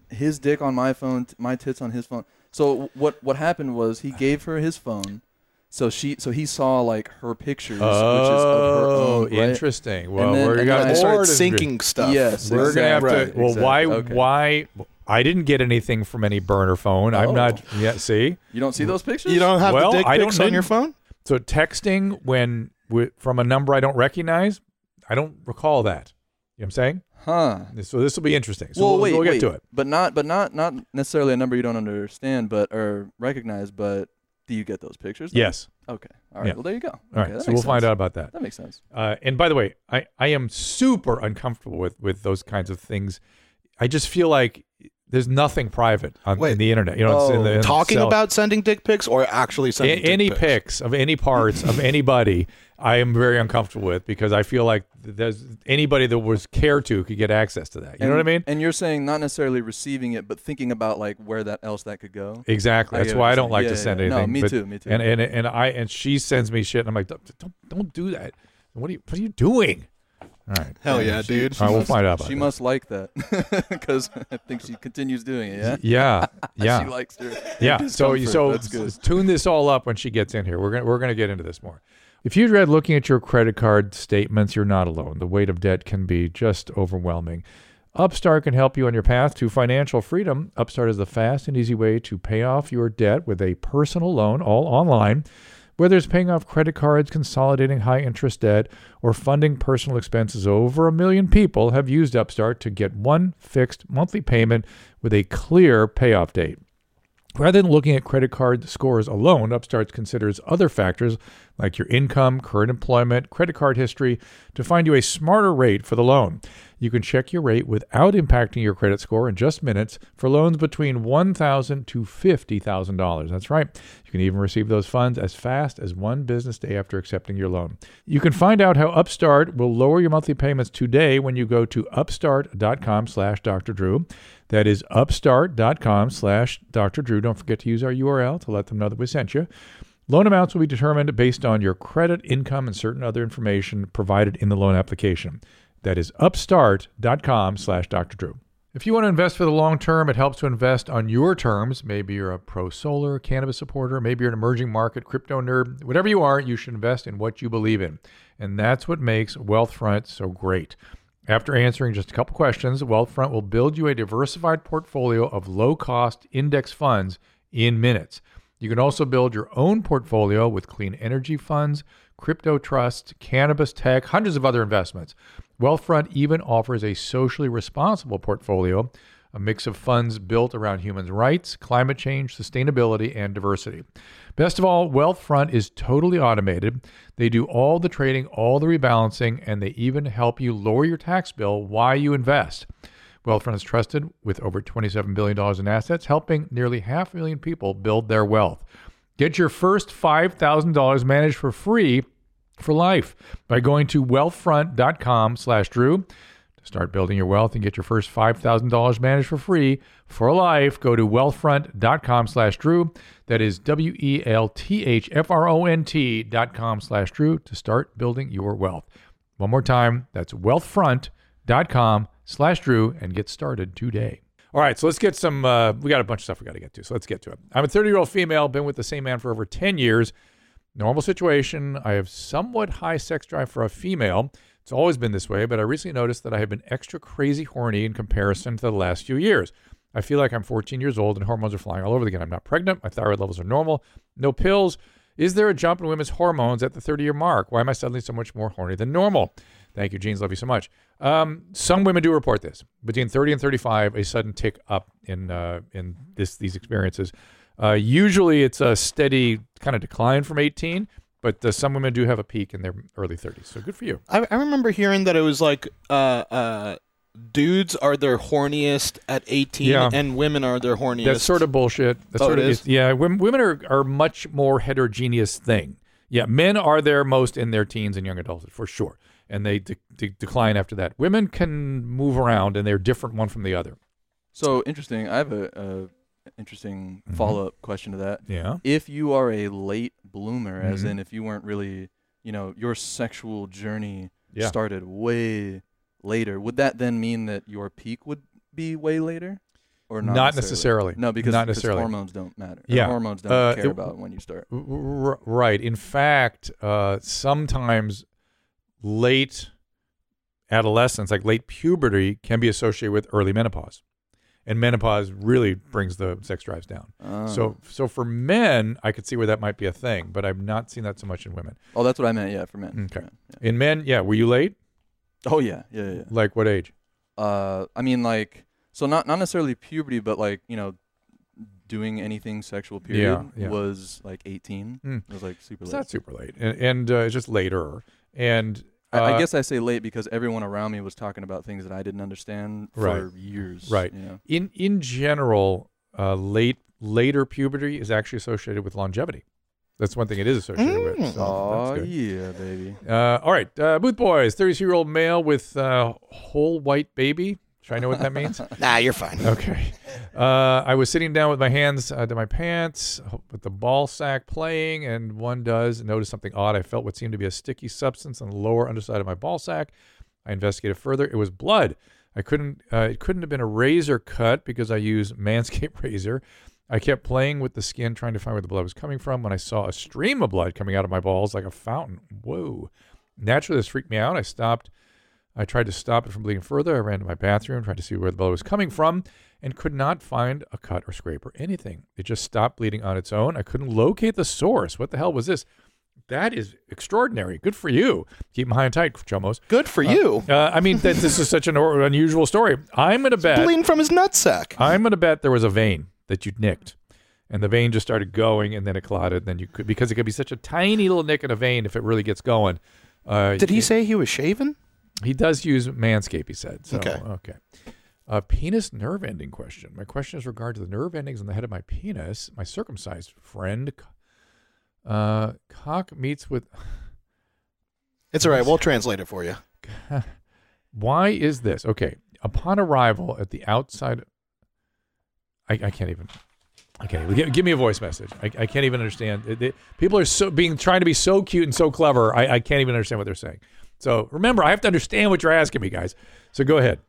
his dick on my phone, t- my tits on his phone. So what what happened was he gave her his phone, so she so he saw like her pictures, which is of her Oh, own. right? interesting. Well, then- we're and got then I I started syncing stuff. Yes, We're gonna have exactly. to. Well, Exactly. why? Okay. Why? I didn't get anything from any burner phone. I'm Oh. not. Yeah. See. You don't see those pictures? You don't have Well, the dick I don't pics on need- your phone? So texting when wi- from a number I don't recognize, I don't recall that. You know what I'm saying? Huh. So this will be interesting. So well, we'll, wait, we'll get wait. to it. But not, but not, not necessarily a number you don't understand, but or recognize. But do you get those pictures? then? Yes. Okay. All right. Yeah. Well, there you go. All right. Okay, that so we'll makes find out about that. That makes sense. Uh, and by the way, I, I am super uncomfortable with, with those kinds of things. I just feel like there's nothing private on Wait. in the internet. You know, it's in Oh, the in Talking about sending dick pics or actually A- sending dick any pics? pics of any parts of [laughs] anybody. I am very uncomfortable with because I feel like there's anybody that was care to could get access to that. You know what I mean? And you're saying not necessarily receiving it, but thinking about like where that else that could go. Exactly. I That's why I don't like Yeah, to send yeah. No, me but- too, me too. And and and I and she sends me shit, and I'm like, don't don't, don't do that. What are you What are you doing? All right. Hell yeah, dude. All right, we'll find out. About She that. must like that [laughs] because I think she continues doing it. Yeah. Yeah. [laughs] Yeah. she likes her. Yeah. [laughs] So discomfort. so That's good. s- tune this all up when she gets in here. We're gonna we're gonna get into this more. If you dread looking at your credit card statements, you're not alone. The weight of debt can be just overwhelming. Upstart can help you on your path to financial freedom. Upstart is the fast and easy way to pay off your debt with a personal loan, all online. Whether it's paying off credit cards, consolidating high interest debt, or funding personal expenses, over a million people have used Upstart to get one fixed monthly payment with a clear payoff date. Rather than looking at credit card scores alone, Upstart considers other factors like your income, current employment, credit card history to find you a smarter rate for the loan. You can check your rate without impacting your credit score in just minutes for loans between $1,000 to $50,000. That's right. You can even receive those funds as fast as one business day after accepting your loan. You can find out how Upstart will lower your monthly payments today when you go to upstart.com slash Dr. Drew. That is upstart.com slash Dr. Drew. Don't forget to use our URL to let them know that we sent you. Loan amounts will be determined based on your credit, income, and certain other information provided in the loan application. That is upstart.com slash Dr. Drew. If you want to invest for the long term, it helps to invest on your terms. Maybe you're a pro solar, cannabis supporter, maybe you're an emerging market crypto nerd. Whatever you are, you should invest in what you believe in. And that's what makes Wealthfront so great. After answering just a couple questions, Wealthfront will build you a diversified portfolio of low cost index funds in minutes. You can also build your own portfolio with clean energy funds, crypto trusts, cannabis tech, hundreds of other investments. Wealthfront even offers a socially responsible portfolio, a mix of funds built around human rights, climate change, sustainability, and diversity. Best of all, Wealthfront is totally automated. They do all the trading, all the rebalancing, and they even help you lower your tax bill while you invest. Wealthfront is trusted with over $27 billion in assets, helping nearly half a million people build their wealth. Get your first $5,000 managed for free for life by going to wealthfront.com slash drew to start building your wealth and get your first $5000 managed for free for life. Go to wealthfront.com slash drew. That is w-e-l-t-h-f-r-o-n-t dot com slash drew to start building your wealth. One more time that's wealthfront.com slash drew and get started today all right, so let's get some. Uh, we got a bunch of stuff we got to get to, so let's get to it. I'm a 30 year old female, been with the same man for over 10 years. Normal situation. I have somewhat high sex drive for a female. It's always been this way, but I recently noticed that I have been extra crazy horny in comparison to the last few years. I feel like I'm 14 years old and hormones are flying all over the again. I'm not pregnant. My thyroid levels are normal. No pills. Is there a jump in women's hormones at the 30 year mark? Why am I suddenly so much more horny than normal? Thank you, Jeans. Love you so much. Um, some women do report this between 30 and 35, a sudden tick up in uh, in this these experiences. Uh, usually, it's a steady kind of decline from 18, but uh, some women do have a peak in their early 30s. So good for you. I, I remember hearing that it was like uh, uh, dudes are their horniest at 18 Yeah. and women are their horniest. That's sort of bullshit. That's Oh, sort it of is? yeah. Women, women are are much more heterogeneous thing. Yeah, men are their most in their teens and young adulthood for sure, and they de- de- decline after that. Women can move around, and they're different one from the other. So interesting. I have a, a interesting Mhm. follow up question to that. Yeah. If you are a late bloomer, as Mhm. in if you weren't really, you know, your sexual journey Yeah. started way later, would that then mean that your peak would be way later? or Not not, necessarily. No, because, Not necessarily. hormones don't matter. Yeah. hormones don't Uh, care it- about when you start. R- right. In fact, uh, sometimes late adolescence, like late puberty, can be associated with early menopause, and menopause really brings the sex drives down. Ah. So, so for men, I could see where that might be a thing, but I've not seen that so much in women. oh, that's what I meant. Yeah, for men. Okay. Yeah, yeah. In men, yeah, were you late? Oh yeah, yeah, yeah. yeah. Like what age? Uh, I mean, like, so not not necessarily puberty, but like you know, doing anything sexual. Period yeah. was like 18. Hmm. It was like super It's late. not super late, and, and uh, it's just later. And I, I uh, guess I say late because everyone around me was talking about things that I didn't understand for Right. years. Right. You know? in in general, uh, late later puberty is actually associated with longevity. That's one thing it is associated with. Mm. So Oh yeah, baby. Uh, all right, uh, Booth Boys, 32 year old male with uh, whole white baby. Should I know what that means? [laughs] Nah, you're fine. Okay. Uh, I was sitting down with my hands uh, to my pants with the ball sack playing, and one does notice something odd. I felt what seemed to be a sticky substance on the lower underside of my ball sack. I investigated further. It was blood. I couldn't. Uh, it couldn't have been a razor cut because I use [laughs] Manscaped razor. I kept playing with the skin, trying to find where the blood was coming from. When I saw a stream of blood coming out of my balls like a fountain, whoa! Naturally, this freaked me out. I stopped. I tried to stop it from bleeding further. I ran to my bathroom, tried to see where the blood was coming from, and could not find a cut or scrape or anything. It just stopped bleeding on its own. I couldn't locate the source. What the hell was this? That is extraordinary. Good for you. Keep them high and tight, Chomos. Good for you. Uh, I mean, that this is such an or- unusual story. I'm going to bet. Bleeding from his nutsack. I'm going to bet there was a vein that you nicked, and the vein just started going, and then it clotted. Then you could because it could be such a tiny little nick in a vein if it really gets going. Uh, Did he say he was shaven? He does use Manscaped, he said. So, Okay. Okay. Uh, penis nerve ending question. My question is regard to the nerve endings on the head of my penis. My circumcised friend, uh, cock meets with. [laughs] It's all right. We'll translate it for you. [laughs] Why is this? Okay. Upon arrival at the outside. I, I can't even. Okay. Give, give me a voice message. I, I can't even understand. It- it- people are so being trying to be so cute and so clever. I, I can't even understand what they're saying. So remember, I have to understand what you're asking me, guys. So go ahead.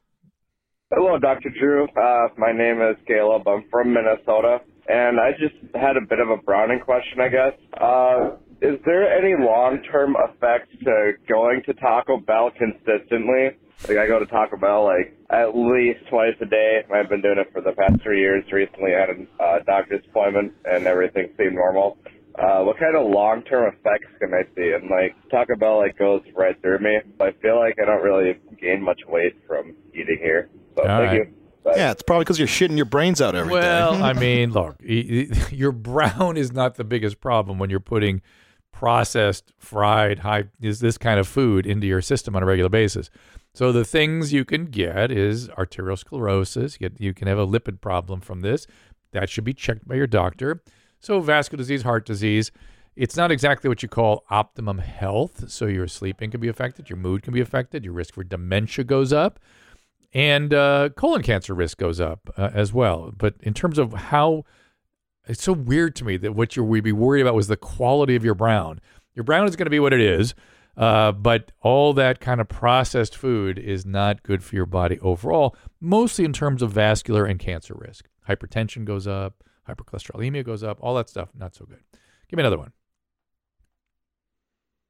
Hello, Dr. Drew. Uh, my name is Caleb. I'm from Minnesota, and I just had a bit of a Browning question, I guess. Uh, is there any long-term effect to going to Taco Bell consistently? Like, I go to Taco Bell, like, at least twice a day. I've been doing it for the past three years. Recently, I had a uh, doctor's appointment, and everything seemed normal. Uh, what kind of long-term effects can I see? And, like, Taco Bell, like, goes right through me. I feel like I don't really gain much weight from eating here. So, All thank right. you. Bye. Yeah, it's probably because you're shitting your brains out every day. Well, I [laughs] mean, look, y- y- [laughs] your brown is not the biggest problem when you're putting processed, fried, high is this kind of food into your system on a regular basis. So the things you can get is arteriosclerosis. You, get, you can have a lipid problem from this. That should be checked by your doctor. So vascular disease, heart disease. It's not exactly what you call optimum health. So your sleeping can be affected, your mood can be affected, your risk for dementia goes up and uh, colon cancer risk goes up uh, as well. But in terms of how, it's so weird to me that what you would be worried about was the quality of your brown. Your brown is going to be what it is, uh, but all that kind of processed food is not good for your body overall. Mostly in terms of vascular and cancer risk. Hypertension goes up, hypercholesterolemia goes up, all that stuff not so good. Give me another one.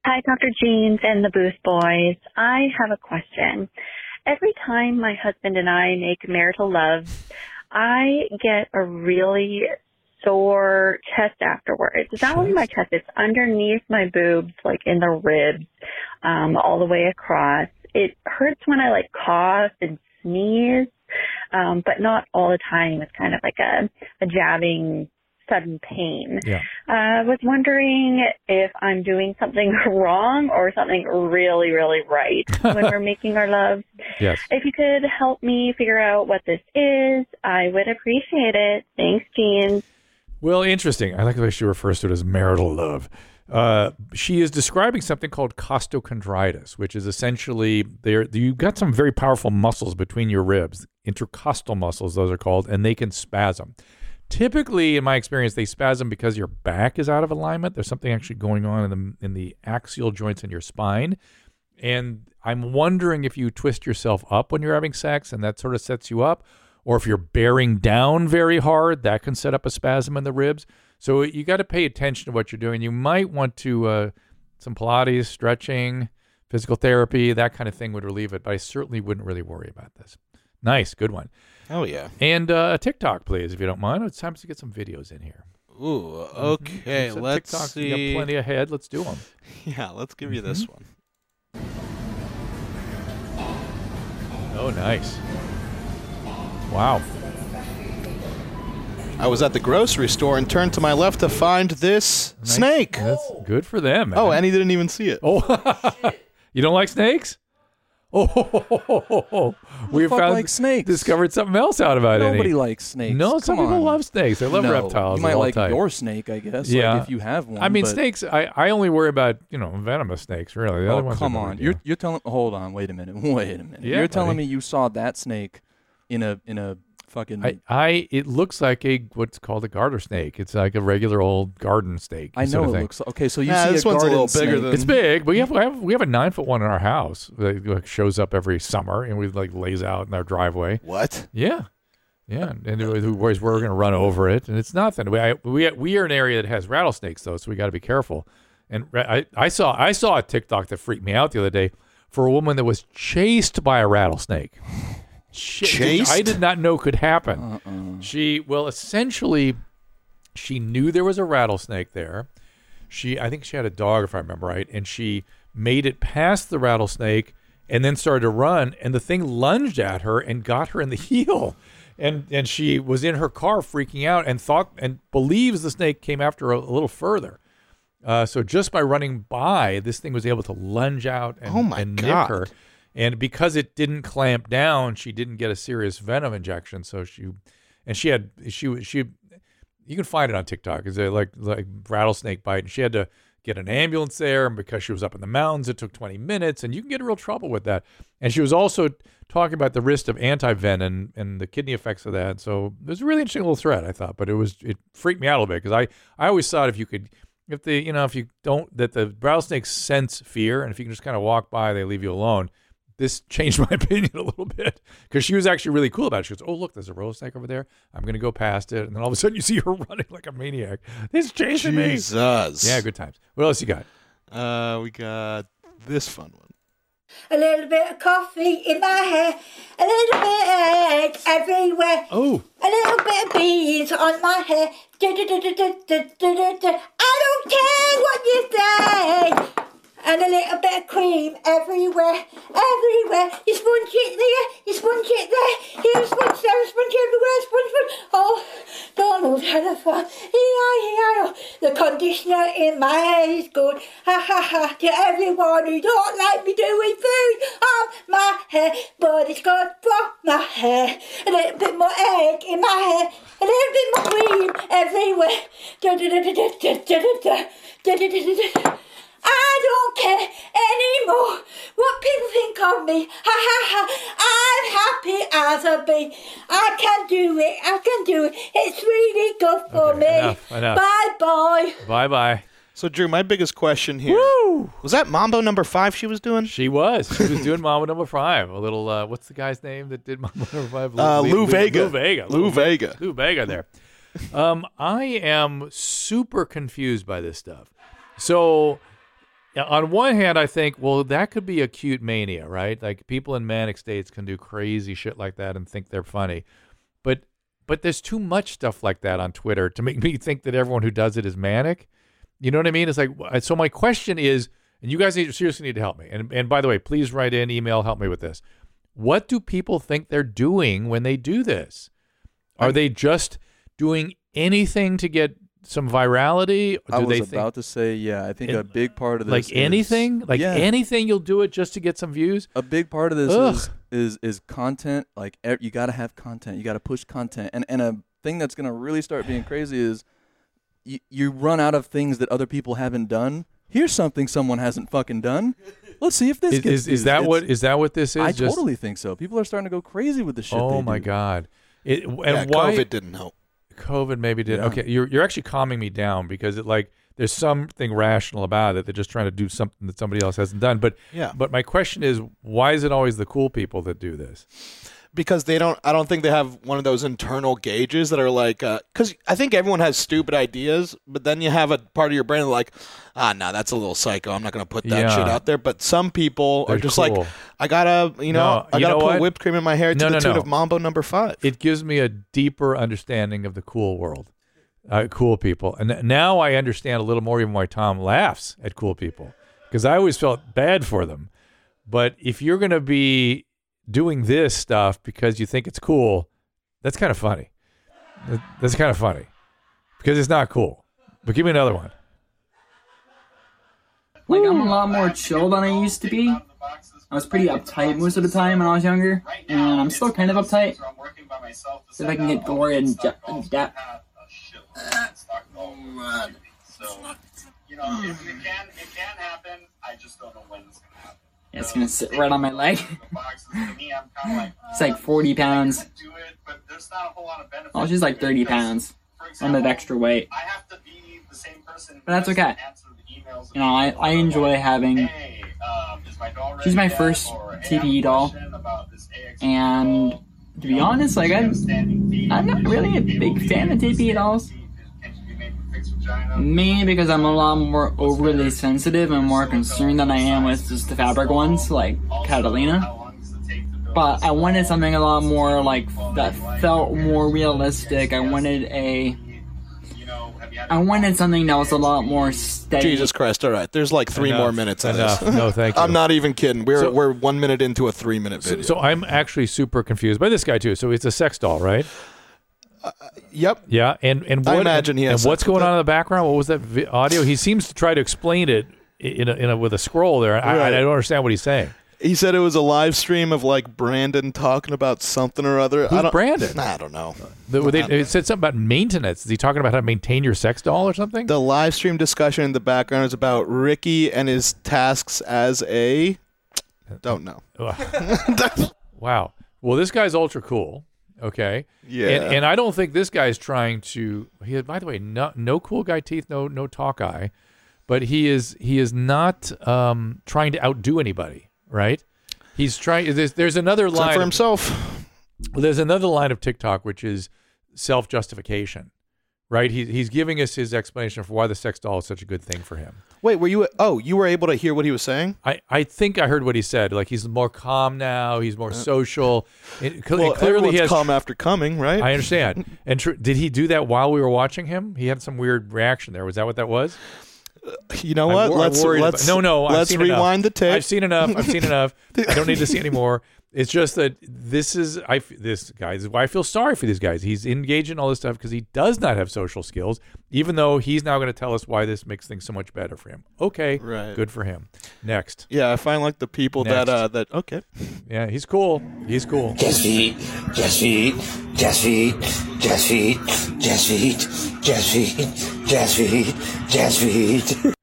Hi, Dr. Jeans and the Booth Boys. I have a question. Every time my husband and I make marital love, I get a really sore chest afterwards. It's not only my chest, it's underneath my boobs, like in the ribs, um, all the way across. It hurts when I like cough and sneeze, um, but not all the time. It's kind of like a, a jabbing, sudden pain. Yeah. I was wondering if I'm doing something [laughs] wrong or something really, really right when we're [laughs] making our love. Yes. If you could help me figure out what this is, I would appreciate it. Thanks, Jean. Well, interesting. I like the way she refers to it as marital love. Uh, she is describing something called costochondritis, which is essentially there. You've got some very powerful muscles between your ribs, intercostal muscles, those are called, and they can spasm. Typically, in my experience, they spasm because your back is out of alignment. There's something actually going on in the in the axial joints in your spine, and I'm wondering if you twist yourself up when you're having sex, and that sort of sets you up, or if you're bearing down very hard, that can set up a spasm in the ribs. So you got to pay attention to what you're doing. You might want to uh, some Pilates, stretching, physical therapy, that kind of thing would relieve it. But I certainly wouldn't really worry about this. Nice, good one. Oh yeah. And uh, TikTok, please, if you don't mind. It's time to get some videos in here. Ooh. Okay. So Let's TikTok, see. You got plenty ahead. Let's do them. [laughs] Yeah. Let's give you this Mm-hmm. one. Oh, nice. Wow. I was at the grocery store and turned to my left to find this Nice. snake. That's good for them. Man. Oh, and he didn't even see it. Oh, [laughs] you don't like snakes? Oh, we found likes snakes? Discovered something else out about it. Nobody likes snakes. No, some Come people on. love snakes. They love No, reptiles. You might like types. your snake, I guess. Yeah. like if you have one. I mean, but- snakes. I, I only worry about you know venomous snakes. Really, the Oh other ones. come on! You're you're telling. Hold on. Wait a minute. [laughs] Wait a minute. Yeah, you're telling me you saw that snake in a in a fucking. I, I it looks like a what's called a garter snake. It's like a regular old garden snake. I know it thing. looks okay. So you Nah, see this a one's a garden little bigger snake. than- It's big, but we have, we have we have a nine foot one in our house that like, shows up every summer and we like lays out in our driveway. What? Yeah, yeah, and it we're we're going to run over it, and it's nothing. We I, we we are an area that has rattlesnakes though, so we got to be careful. And I I saw I saw a TikTok that freaked me out the other day for a woman that was chased by a rattlesnake. Ch- Chased? I did not know could happen. She well essentially she knew there was a rattlesnake there. She I think she had a dog if I remember right, and she made it past the rattlesnake and then started to run and the thing lunged at her and got her in the [laughs] heel. And and she was in her car freaking out and thought and believes the snake came after her a, a little further. Uh, so just by running by, this thing was able to lunge out and, Oh my and nick God. her. And because it didn't clamp down, she didn't get a serious venom injection. So she, and she had she she, you can find it on TikTok. It's a like like rattlesnake bite, and she had to get an ambulance there. And because she was up in the mountains, it took 20 minutes, and you can get in real trouble with that. And she was also talking about the risk of anti-venom and the kidney effects of that. So it was a really interesting little thread, I thought. But it was it freaked me out a little bit because I I always thought if you could if the you know if you don't that the rattlesnakes sense fear and if you can just kind of walk by they leave you alone this [laughs] changed my opinion a little bit because she was actually really cool about it. She goes oh look there's a rattlesnake over there. I'm going to go past it. And then all of a sudden you see her [laughs] running like a maniac. It's chasing me. Jesus. yeah good times. What else you got? Uh, we got this fun one. A little bit of coffee in my hair, a little bit of egg everywhere, oh. A little bit of bees on my hair. I don't care what you say. And a little bit of cream everywhere, everywhere. You sponge it there, you sponge it there, here sponge there, sponge everywhere, sponge, sponge. Oh, Donald had a fun. E-I-E-I-O. The conditioner in my hair is good. Ha ha ha. To everyone who don't like me doing food on my hair, but it's good for my hair. A little bit more egg in my hair, a little bit more cream everywhere. Da da da da da da da da da. I don't care anymore what people think of me. Ha ha ha. I'm happy as a bee. I can do it. I can do it. It's really good for Okay, me. enough, enough. Bye bye. bye bye So, Drew, my biggest question here was that Mambo number five she was doing? she was she was doing mama number five a little uh what's the guy's name that did mama number five Uh, Lou Bega. lou bega Lou Bega. Lou Bega there. Um, I am super confused by this stuff. So, yeah, on one hand, I think, well, that could be acute mania, right? Like people in manic states can do crazy shit like that and think they're funny, but but there's too much stuff like that on Twitter to make [laughs] me think that everyone who does it is manic. You know what I mean? It's like so. My question is, and you guys need, seriously need to help me. And and by the way, please write in, email, help me with this. What do people think they're doing when they do this? Are they just doing anything to get some virality? I was they think about to say, yeah. I think And, a big part of this, like is- anything, like yeah, anything, you'll do it just to get some views? A big part of this Ugh. is is is content. Like you got to have content. You got to push content. And and a thing that's gonna really start being crazy is you you run out of things that other people haven't done. Here's something someone hasn't fucking done. Let's see if this Is, gets is, is that It's- what is that what this is? I Just- totally think so. People are starting to go crazy with the shit. Oh they my do. god! It, and yeah, why COVID didn't help. COVID maybe did. Yeah. Okay, you're you're actually calming me down because it like there's something rational about it. They're just trying to do something that somebody else hasn't done. But Yeah. But my question is, why is it always the cool people that do this? Because they don't. I don't think they have one of those internal gauges that are like. Because I think everyone has stupid ideas, but then you have a part of your brain like, ah, no, that's a little psycho. I'm not going to put that Yeah. shit out there. But some people They're are just cool. like, I gotta, you know, No, I gotta know put what? whipped cream in my hair to No, the no, tune of Mambo Number Five. it gives me a deeper understanding of the cool world, uh, cool people, and now I understand a little more even why Tom laughs at cool people because I always felt bad for them. But if you're going to be doing this stuff because you think it's cool, that's kind of funny. That's kind of funny because it's not cool. But give me another one. Like I'm a lot more chill than I used to be. I was pretty uptight most of the time when I was younger, and I'm still kind of uptight. If I can get gory and de- and de- You know, it, it can it can happen. I just don't know when it's gonna happen. Yeah, it's gonna sit right on my leg. Boxes to me, I'm kind of like [laughs] It's like 40 pounds. do it, but there's not a whole lot of benefit. Oh, she's like 30 pounds. Example, of extra weight. I have to be the same person. But that's okay. answers the emails You know, I, I enjoy having. Um, is my doll ready She's my first Or, hey, I have a TPE doll. question about this AXP And to be honest, like I'm, I'm not really a big fan of TPE dolls. Can she be made with fixed vagina? Mainly because I'm a lot more overly sensitive and more concerned than I am with just the fabric ones, like Catalina. How long does it take to build But I wanted something a lot more like that felt more realistic. I wanted a, you know, have you had I wanted something that was a lot more steady. Jesus Christ! All right, there's like three Enough. more minutes. of Enough. this. No, thank [laughs] you. I'm not even kidding. We're So- we're one minute into a three minute So, video. so I'm actually super confused by this guy too. So it's a sex doll, right? Yep. Yeah, and and what, I imagine he and, what's going on in the background? What was that vi- audio? He seems to try to explain it in a, in a, with a scroll there. I, Right. I don't understand what he's saying. He said it was a live stream of like Brandon talking about something or other. I Who's don't, Brandon? I don't know. The, they, it said something about maintenance. Is he talking about how to maintain your sex doll or something? The live stream discussion in the background is about Ricky and his tasks as a. Don't know. [laughs] wow. Well, this guy's ultra cool. Okay. Yeah. And, and I don't think this guy's trying to. He, by the way, no, no cool guy teeth, no no talk eye, but he is he is not um, trying to outdo anybody. Right. He's trying. There's, there's another Except line for himself. Well, there's another line of TikTok which is self justification. Right. He, he's giving us his explanation for why the sex doll is such a good thing for him. Wait, were you? Oh, you were able to hear what he was saying? I, I think I heard what he said. Like he's more calm now. He's more social. It, Uh, Well, clearly, he has calm after coming, right? I understand. And tr- did he do that while we were watching him? He had some weird reaction there. Was that what that was? You know I'm what? wor- I'm let's worried let's no, no. I've Let's seen rewind enough. the tape. I've seen enough. I've seen enough. [laughs] I don't need to see any more. It's just that this is I this guy. This is why I feel sorry for these guys. He's engaged in all this stuff because he does not have social skills. Even though he's now going to tell us why this makes things so much better for him. Okay, Right. good for him. Next, yeah, I find like the people that uh that okay. yeah, he's cool. He's cool. Just feed, just feed, just feed, just feed, just feed, just feed, just feed, just feed.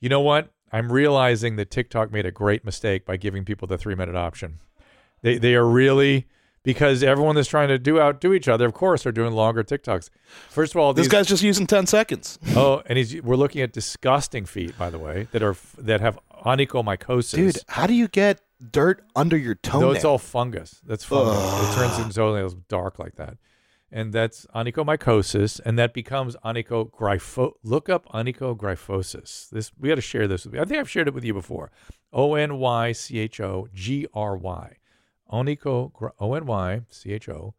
You know what? I'm realizing that TikTok made a great mistake by giving people the three minute option. They they are really because everyone that's trying to do outdo each other, of course, are doing longer TikToks. First of all, This these, guy's just using ten seconds. [laughs] oh, and he's we're looking at disgusting feet, by the way, that are that have onychomycosis. Dude, how do you get dirt under your no, toenail? it's all fungus. That's fungus. It turns into toenails dark like that. And that's onychomycosis, and that becomes onychogrypho. Look up onychogryphosis. This we got to share this with you. I think I've shared it with you before. O N Y C H O G R Y. Onycho O N Y C H O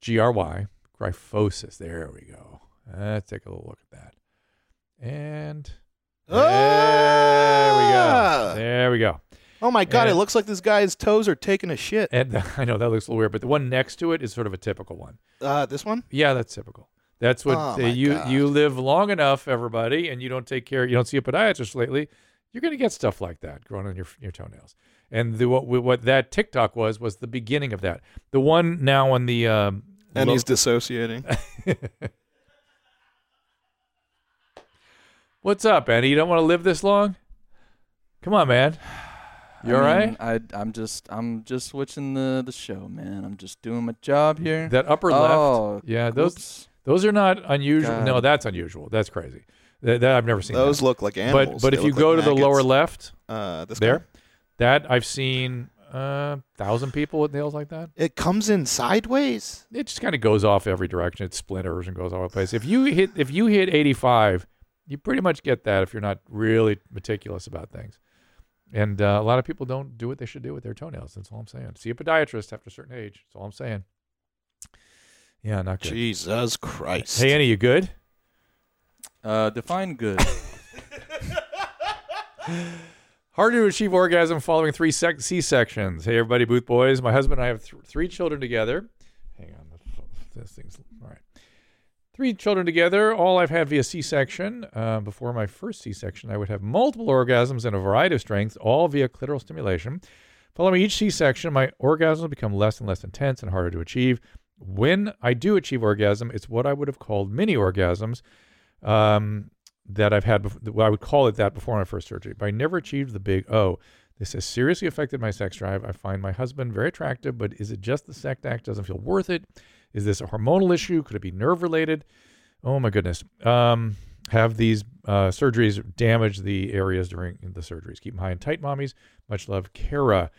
G R Y gryphosis. There we go. Let's take a little look at that. And there we Ah! go. There we go. Oh my god, And- it looks like this guy's toes are taking a shit. And [laughs] I know that looks a little weird, but the one next to it is sort of a typical one. Uh, this one? Yeah, that's typical. That's what Oh, uh, you God. you live long enough, everybody, and you don't take care. You don't see a podiatrist lately. You're going to get stuff like that growing on your your toenails. And the, what what that TikTok was was the beginning of that. The one now on the um, And lo- he's dissociating. [laughs] What's up, Andy? You don't want to live this long? Come on, man. You all I right? I I'm just I'm just switching the the show, man. I'm just doing my job here. That upper Oh, left. Yeah, those oops. those are not unusual. God. No, that's unusual. That's crazy. That, that I've never seen. Those that. look like animals. But but They if you go like to the lower left, uh, this there, guy? that I've seen uh, thousand people with nails like that. It comes in sideways. It just kind of goes off every direction. It splinters and goes all over the place. If you hit if you hit 85, you pretty much get that if you're not really meticulous about things. And uh, a lot of people don't do what they should do with their toenails. That's all I'm saying. See a podiatrist after a certain age. That's all I'm saying. Yeah, not good. Jesus Christ. Hey, Enny, you good? Uh, define good. [laughs] [laughs] Harder to achieve orgasm following three sec- C-sections. Hey, everybody, Booth Boys. My husband and I have th- three children together. Hang on. This thing's all right. Three children together, all I've had via C-section. Uh, before my first C-section, I would have multiple orgasms in a variety of strengths, all via clitoral stimulation. Following each C-section, my orgasms become less and less intense and harder to achieve. When I do achieve orgasm, it's what I would have called mini orgasms um, that I've had. Before, well, I would call it that before my first surgery, but I never achieved the big O. This has seriously affected my sex drive. I find my husband very attractive, but is it just the sex act doesn't feel worth it? Is this a hormonal issue? Could it be nerve related? Oh my goodness. Um, have these uh, surgeries damaged the areas during the surgeries? Keep them high and tight, mommies. Much love, Kara.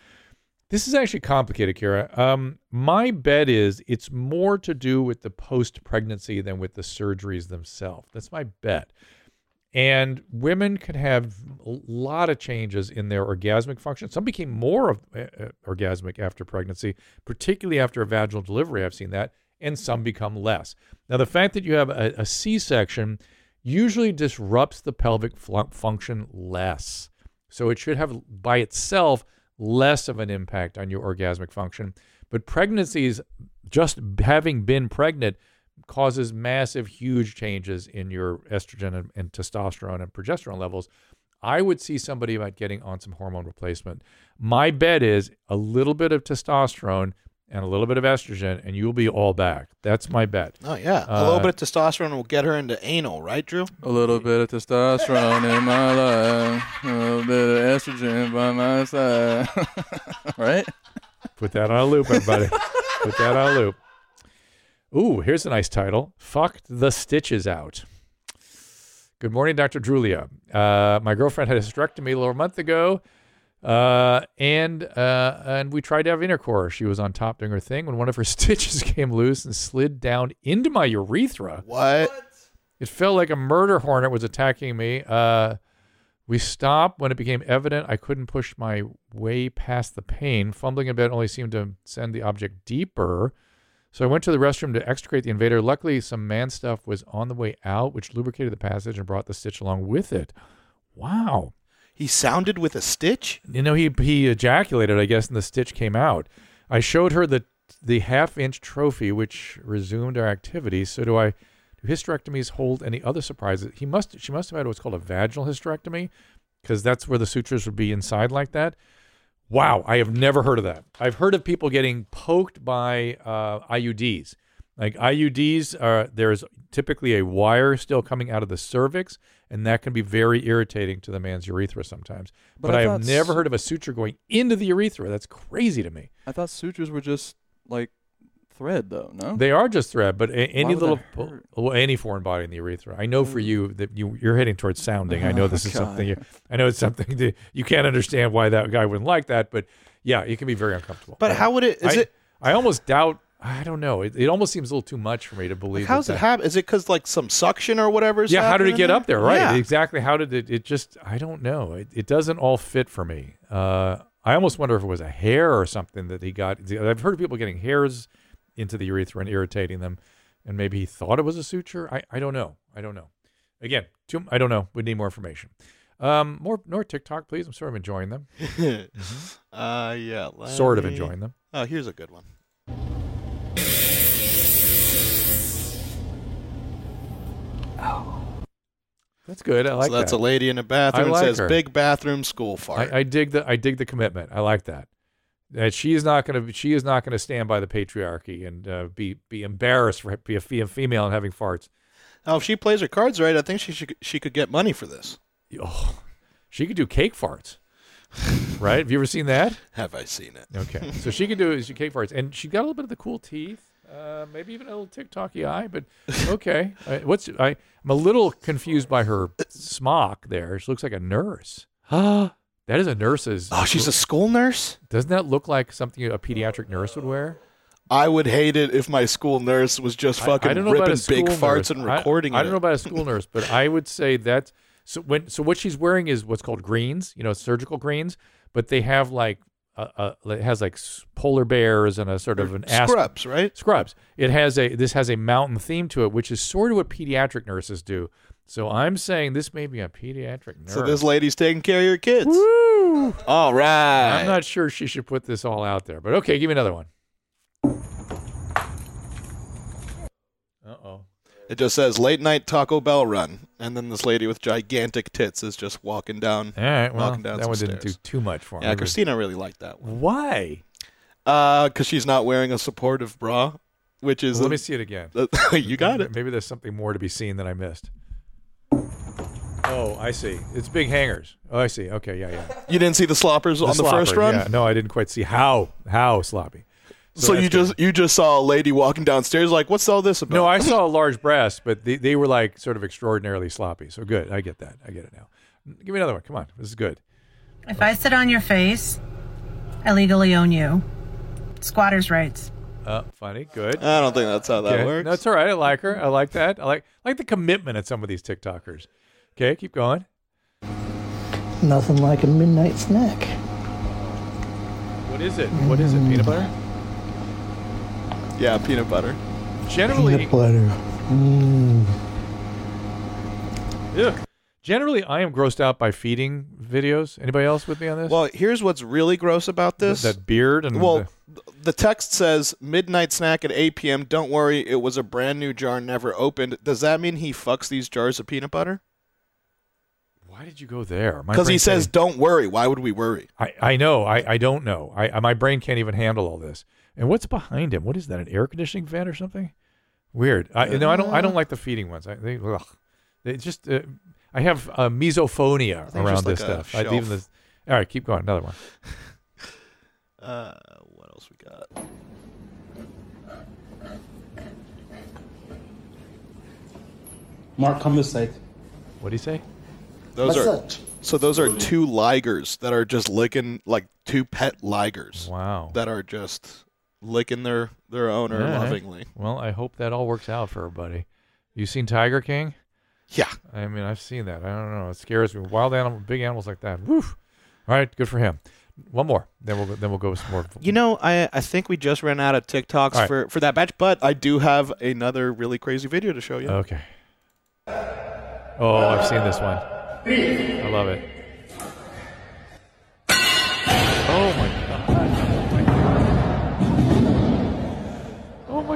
This is actually complicated, Kara. Um, my bet is it's more to do with the post pregnancy than with the surgeries themselves. That's my bet. And women can have a lot of changes in their orgasmic function. Some became more of, uh, uh, orgasmic after pregnancy, particularly after a vaginal delivery. I've seen that. And some become less. Now, the fact that you have a a C section usually disrupts the pelvic flu- function less. So it should have by itself less of an impact on your orgasmic function. But pregnancies, just having been pregnant, causes massive, huge changes in your estrogen and, and testosterone and progesterone levels. I would see somebody about getting on some hormone replacement. My bet is a little bit of testosterone and a little bit of estrogen, and you'll be all back. That's my bet. Oh yeah, a Uh, little bit of testosterone will get her into anal, right, Drew? A little bit of testosterone in my life, a little bit of estrogen by my side. [laughs] right? Put that on a loop, everybody. Put that on a loop. Ooh, here's a nice title. Fucked the stitches out. Good morning, Dr. Drulia. Uh, my girlfriend had a hysterectomy a little month ago, uh, and uh, and we tried to have intercourse. She was on top doing her thing when one of her [laughs] stitches came loose and slid down into my urethra. What? It felt like a murder hornet was attacking me. Uh, we stopped when it became evident I couldn't push my way past the pain. Fumbling in bed only seemed to send the object deeper. So I went to the restroom to extricate the invader. Luckily, some man stuff was on the way out, which lubricated the passage and brought the stitch along with it. Wow. He sounded with a stitch. You know, he he ejaculated, I guess, and the stitch came out. I showed her the the half inch trophy, which resumed our activity. So do I? Do hysterectomies hold any other surprises? He must. She must have had what's called a vaginal hysterectomy, because that's where the sutures would be inside like that. Wow, I have never heard of that. I've heard of people getting poked by uh, IUDs. Like IUDs are there's typically a wire still coming out of the cervix, and that can be very irritating to the man's urethra sometimes. But But, I I, have never heard of a suture going into the urethra. That's crazy to me. I thought sutures were just like thread, though. No, They are just thread, but a- any little, well, any foreign body in the urethra. I know for mm. you that you you're heading towards sounding. I know this is [laughs] Oh, God. something. You, I know it's something that you can't understand why that guy wouldn't like that, but yeah, it can be very uncomfortable. But how would it? Is I, it? I almost doubt. I don't know. It, it almost seems a little too much for me to believe. Like, how's that it happen? Is it because like some suction or whatever? yeah, how did it get there? up there? Right, Yeah. exactly. How did it? It just I don't know. It, it doesn't all fit for me. Uh, I almost wonder if it was a hair or something that he got. I've heard of people getting hairs into the urethra and irritating them, and maybe he thought it was a suture. I, I don't know. I don't know. Again, too, I don't know. We need more information. Um, more more TikTok, please. I'm sort of enjoying them. [laughs] Uh, yeah. Sort of enjoying them. Oh, here's a good one. That's good. I like that. so that's that. a lady in a bathroom. It like says her. "big bathroom school fart." I, I dig the I dig the commitment. I like that. That she is not going to she is not going to stand by the patriarchy and uh, be be embarrassed for be a female and having farts. now, if she plays her cards right, I think she should she could get money for this. Oh, she could do cake farts, right? Have you ever seen that? Have I seen it? Okay, so she could do she cake farts, and she got a little bit of the cool teeth, uh, maybe even a little TikToky eye. But [laughs] okay, I, what's I? I'm a little confused by her smock there. She looks like a nurse. Ah, [gasps] That is a nurse's. Oh, she's a school nurse. Doesn't that look like something a pediatric nurse would wear? I would hate it if my school nurse was just fucking I about ripping big school farts nurse. and recording I, it. don't know about a school nurse, but I would say that so when so what she's wearing is what's called greens, you know, surgical greens, but they have like a, a, it has like polar bears and a sort of an asp- Scrubs, right? Scrubs. It has a this has a mountain theme to it, which is sort of what pediatric nurses do. So I'm saying this may be a pediatric nurse. So this lady's taking care of your kids. Woo! All right. I'm not sure she should put this all out there, but okay, give me another one. Uh oh. It just says late night Taco Bell run, and then this lady with gigantic tits is just walking down. All right, well, walking down that one didn't stairs. do too much for me. Yeah, Christina really liked that one. Why? Uh, because she's not wearing a supportive bra, which is Let a- me see it again. [laughs] you got it. Maybe there's something more to be seen that I missed. Oh, I see. It's big hangers. Oh, I see. Okay, yeah, yeah. You didn't see the sloppers on the first run. Yeah, no, I didn't quite see how how sloppy. So, you that's good. just you just saw a lady walking downstairs like, what's all this about? No, I saw [laughs] a large breast, but they, they were like sort of extraordinarily sloppy. So good. I get that. I get it now. Give me another one. Come on. This is good. If I sit on your face, I legally own you. Squatters' rights. Uh, funny. Good. I don't think that's how that Okay. works. No, it's all right. I like her. I like that. I like I like the commitment of some of these TikTokers. Okay, keep going. Nothing like a midnight snack. What is it? What is it? Peanut butter? Yeah, peanut butter. Generally, Peanut butter. Mm. Ugh. Generally, I am grossed out by feeding videos. Anybody else with me on this? Well, here's what's really gross about this. that beard and well, the- the text says midnight snack at 8 p.m. Don't worry, it was a brand new jar, never opened. Does that mean he fucks these jars of peanut butter? Why did you go there? My Because he says, can't- "Don't worry." Why would we worry? I, I know. I, I don't know. I, I my brain can't even handle all this. And what's behind him? What is that? An air conditioning vent or something? Weird. I, no, I don't. I don't like the feeding ones. I, they, ugh. they just. Uh, I have uh, misophonia think around just this like stuff. I, even shelf. the, all right, keep going. Another one. [laughs] Uh, what else we got? Mark, come this side. What do you say? Those are Massage. so. Those are two ligers that are just licking like two pet ligers. Wow. That are just licking their their owner All right. lovingly. Well, I hope that all works out for everybody. You seen Tiger King? Yeah. I mean, I've seen that. I don't know. It scares me. Wild animal, big animals like that. Woof. All right, good for him. One more. Then we'll go, then we'll go with some more. You know, I I think we just ran out of TikToks All right. for for that batch, but I do have another really crazy video to show you. Okay. Oh, I've seen this one. I love it. Oh my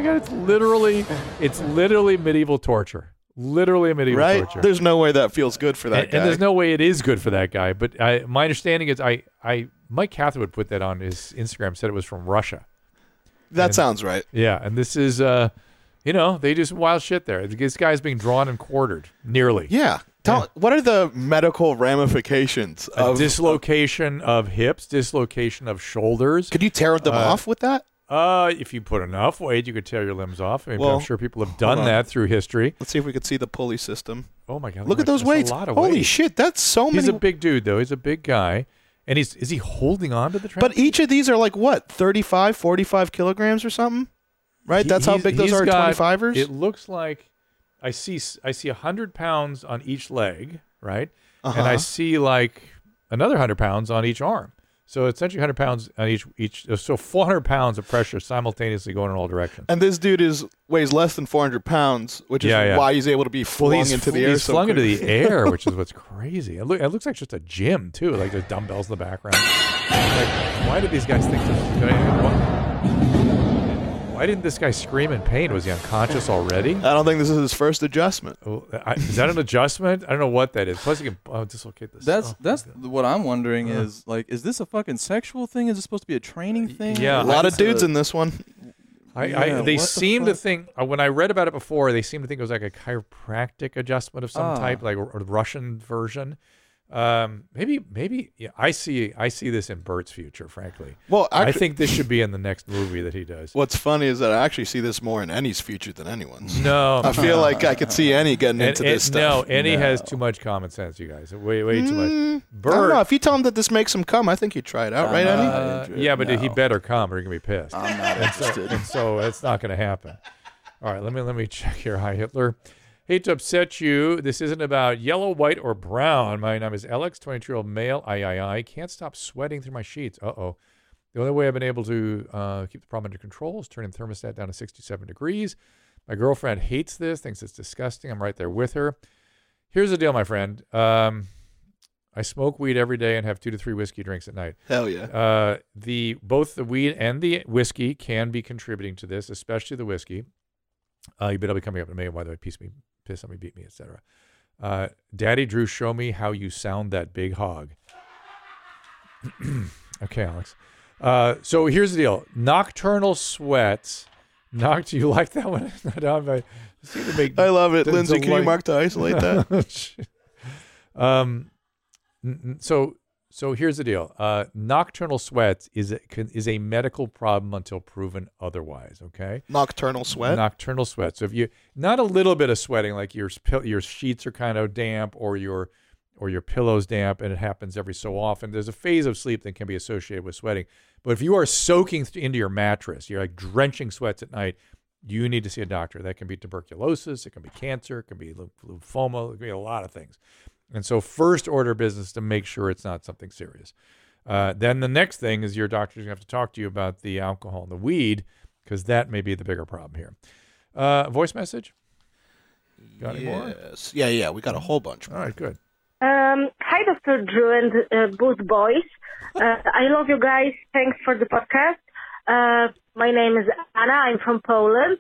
god. My god, it's literally it's literally medieval torture. Literally a medieval right? torture. There's no way that feels good for that and, guy. and there's no way it is good for that guy. But I, my understanding is, I, I, Mike Catherwood put that on his Instagram. Said it was from Russia. that And- sounds right. Yeah, and this is, uh, you know, they do some wild shit there. This guy's being drawn and quartered, nearly. Yeah. Tell, What are the medical ramifications A of dislocation of hips, dislocation of shoulders. Could you tear them Uh, off with that? Uh, if you put enough weight, you could tear your limbs off. I mean, Well, I'm sure people have done on. that through history. Let's see if we could see the pulley system. Oh my god! Look at those a weights. lot of Holy weight. shit, that's so many. He's many. a big dude, though. He's a big guy, and he's is he holding on to the track? but each of these are like what, 35, 45 kilograms or something? Right? He- That's how he's- big those he's are, got- 25ers? It looks like I see s- I see hundred pounds on each leg, right? And I Uh-huh. see like another hundred pounds on each arm. So essentially, hundred pounds on each each. So four hundred pounds of pressure simultaneously going in all directions. and this dude is weighs less than 400 pounds, which is Yeah, yeah. why he's able to be flung Well, into the air. He's so flung into the air, [laughs] which is what's crazy. It, look, it looks like just a gym too, like there's dumbbells in the background. Like, why did these guys think this? Why didn't this guy scream in pain? Was he unconscious already? I don't think this is his first adjustment. Oh, I, is that an adjustment? I don't know what that is. Plus, you can oh, dislocate this. That's oh, that's what I'm wondering Uh. is like, is this a fucking sexual thing? Is it supposed to be a training thing? yeah. A lot of dudes a- in this one. I, Yeah, I, they what the seem to fuck? think uh, when I read about it before, they seem to think it was like a chiropractic adjustment of some Ah. type, like a, a Russian version. Um, maybe, maybe yeah, I see. I see this in Bert's future. Frankly, Well, I think this should be in the next movie that he does. What's funny is that I actually see this more in Enny's future than anyone's. No, I feel like I could see Enny getting And- into and- this stuff. No, Enny has too much common sense. You guys, way, way too much. Mm, I don't Bert, know. If you tell him that this makes him come, I think he'd try it out, right, Enny? Uh, yeah, but he better come or he's gonna be pissed. I'm not and so, interested. and so it's not gonna happen. All right, let me let me check here. Hi, Hitler. Hate to upset you. This isn't about yellow, white, or brown. My name is Alex, 22 year old male. I, I, I can't stop sweating through my sheets. Uh oh. The only way I've been able to uh, keep the problem under control is turning the thermostat down to 67 degrees. My girlfriend hates this, thinks it's disgusting. I'm right there with her. Here's the deal, my friend. Um, I smoke weed every day and have two to three whiskey drinks at night. Hell yeah. Uh, the both the weed and the whiskey can be contributing to this, especially the whiskey. Uh, you better be coming up to me. By the way, piece me, piss on me, beat me, etc. Uh, Daddy Drew, show me how you sound that big hog. [clears throat] okay, Alex. Uh, so here's the deal: nocturnal sweats. Noct. You like that one? [laughs] I make I love it. Lindsay, can you mark to isolate that? [laughs] um, so so here's the deal. Uh, nocturnal sweats is a, can- is a medical problem until proven otherwise. Okay. Nocturnal sweat? Nocturnal sweat. So if you not a little bit of sweating, like your your sheets are kind of damp or your or your pillows damp, and it happens every so often. There's a phase of sleep that can be associated with sweating. But if you are soaking th- into your mattress, you're like drenching sweats at night. You need to see a doctor. That can be tuberculosis. It can be cancer. It can be lymphoma. It can be a lot of things. And so, first order business to make sure it's not something serious. Uh, then the next thing is your doctor's going to have to talk to you about the alcohol and the weed because that may be the bigger problem here. Uh, voice message? Got any more? Yes. Yeah, yeah. We got a whole bunch. All right, good. Um, hi, Dr. Drew and uh, Booth Boys. [laughs] Uh, I love you guys. Thanks for the podcast. Uh, my name is Anna. I'm from Poland.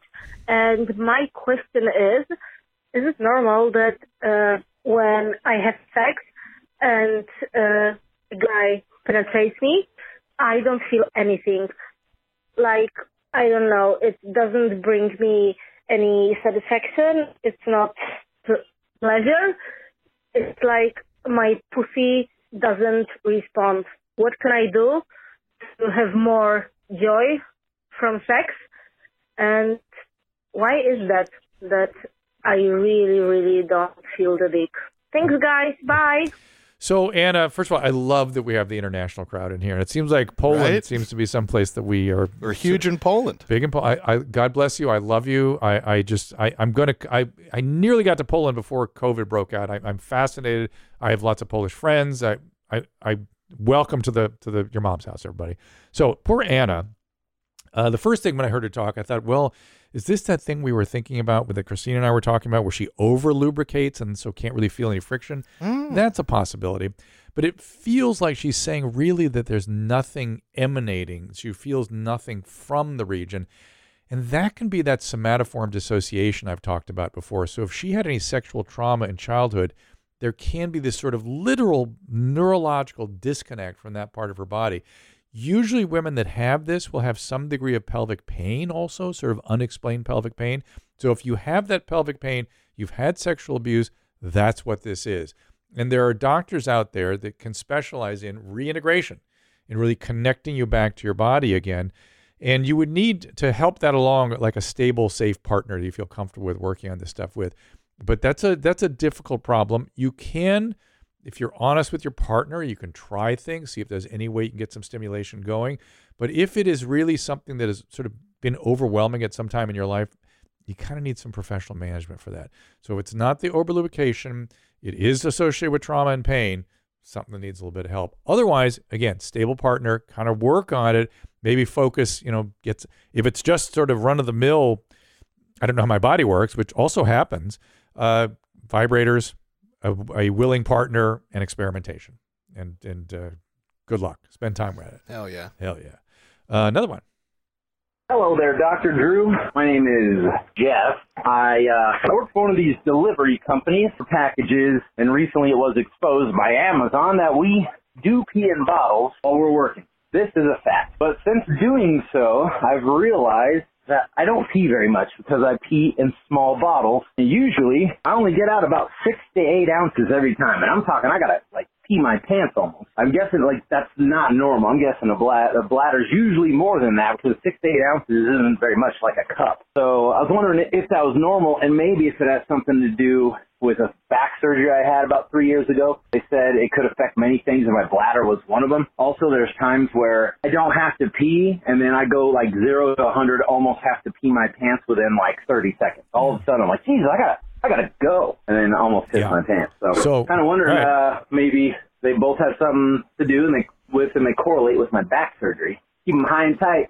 And my question is, is it normal that uh, when I have sex and uh, a guy penetrates me, I don't feel anything? Like, I don't know, it doesn't bring me any satisfaction. It's not pleasure it's like my pussy doesn't respond. What can I do to have more joy from sex? And why is that that I really, really don't feel the dick? Thanks, guys. Bye. So, Anna, first of all, I love that we have the international crowd in here. And it seems like Poland Right? seems to be someplace that we are. We're huge in Poland. Big in Poland. I, I, God bless you. I love you. I, I just, I, I'm going to, I, I nearly got to Poland before COVID broke out. I, I'm fascinated. I have lots of Polish friends. I, I, I welcome to the, to the, your mom's house, everybody. So, poor Anna. Uh, the first thing when I heard her talk, I thought, well, is this that thing we were thinking about with that Christina and I were talking about where she over lubricates and so can't really feel any friction? That's a possibility. But it feels like she's saying really that there's nothing emanating. She feels nothing from the region. And that can be that somatoform dissociation I've talked about before. So if she had any sexual trauma in childhood, there can be this sort of literal neurological disconnect from that part of her body. Usually, women that have this will have some degree of pelvic pain, also, sort of unexplained pelvic pain. So, if you have that pelvic pain, you've had sexual abuse, that's what this is. And there are doctors out there that can specialize in reintegration, and really connecting you back to your body again. And you would need to help that along like a stable, safe partner that you feel comfortable with working on this stuff with. But that's a that's a difficult problem. You can if you're honest with your partner, you can try things, see if there's any way you can get some stimulation going. But if it is really something that has sort of been overwhelming at some time in your life, you kind of need some professional management for that. So if it's not the overlubrication, it is associated with trauma and pain, something that needs a little bit of help. Otherwise, again, stable partner, kind of work on it, maybe focus, you know, gets if it's just sort of run of the mill, I don't know how my body works, which also happens, uh, vibrators, a, a willing partner, and experimentation. And and uh, good luck. Spend time with it. Hell yeah. Hell yeah. Uh, another one. Hello there, Dr. Drew. My name is Jeff. I uh, I work for one of these delivery companies for packages, and recently it was exposed by Amazon that we do pee in bottles while we're working. This is a fact. But since doing so, I've realized that I don't pee very much because I pee in small bottles. And usually, I only get out about six to eight ounces every time. And I'm talking, I gotta like pee my pants almost. I'm guessing like that's not normal. I'm guessing a, bla- a bladder's usually more than that because six to eight ounces isn't very much like a cup. So I was wondering if that was normal and maybe if it has something to do with a back surgery I had about three years ago. They said it could affect many things and my bladder was one of them. Also, there's times where I don't have to pee and then I go like zero to 100, almost have to pee my pants within like 30 seconds. All of a sudden I'm like, Jesus, I gotta, I gotta go. And then almost piss my pants. So, So, kind of wondering, right. uh, maybe they both have something to do and they, with, and they correlate with my back surgery. Keep them high and tight.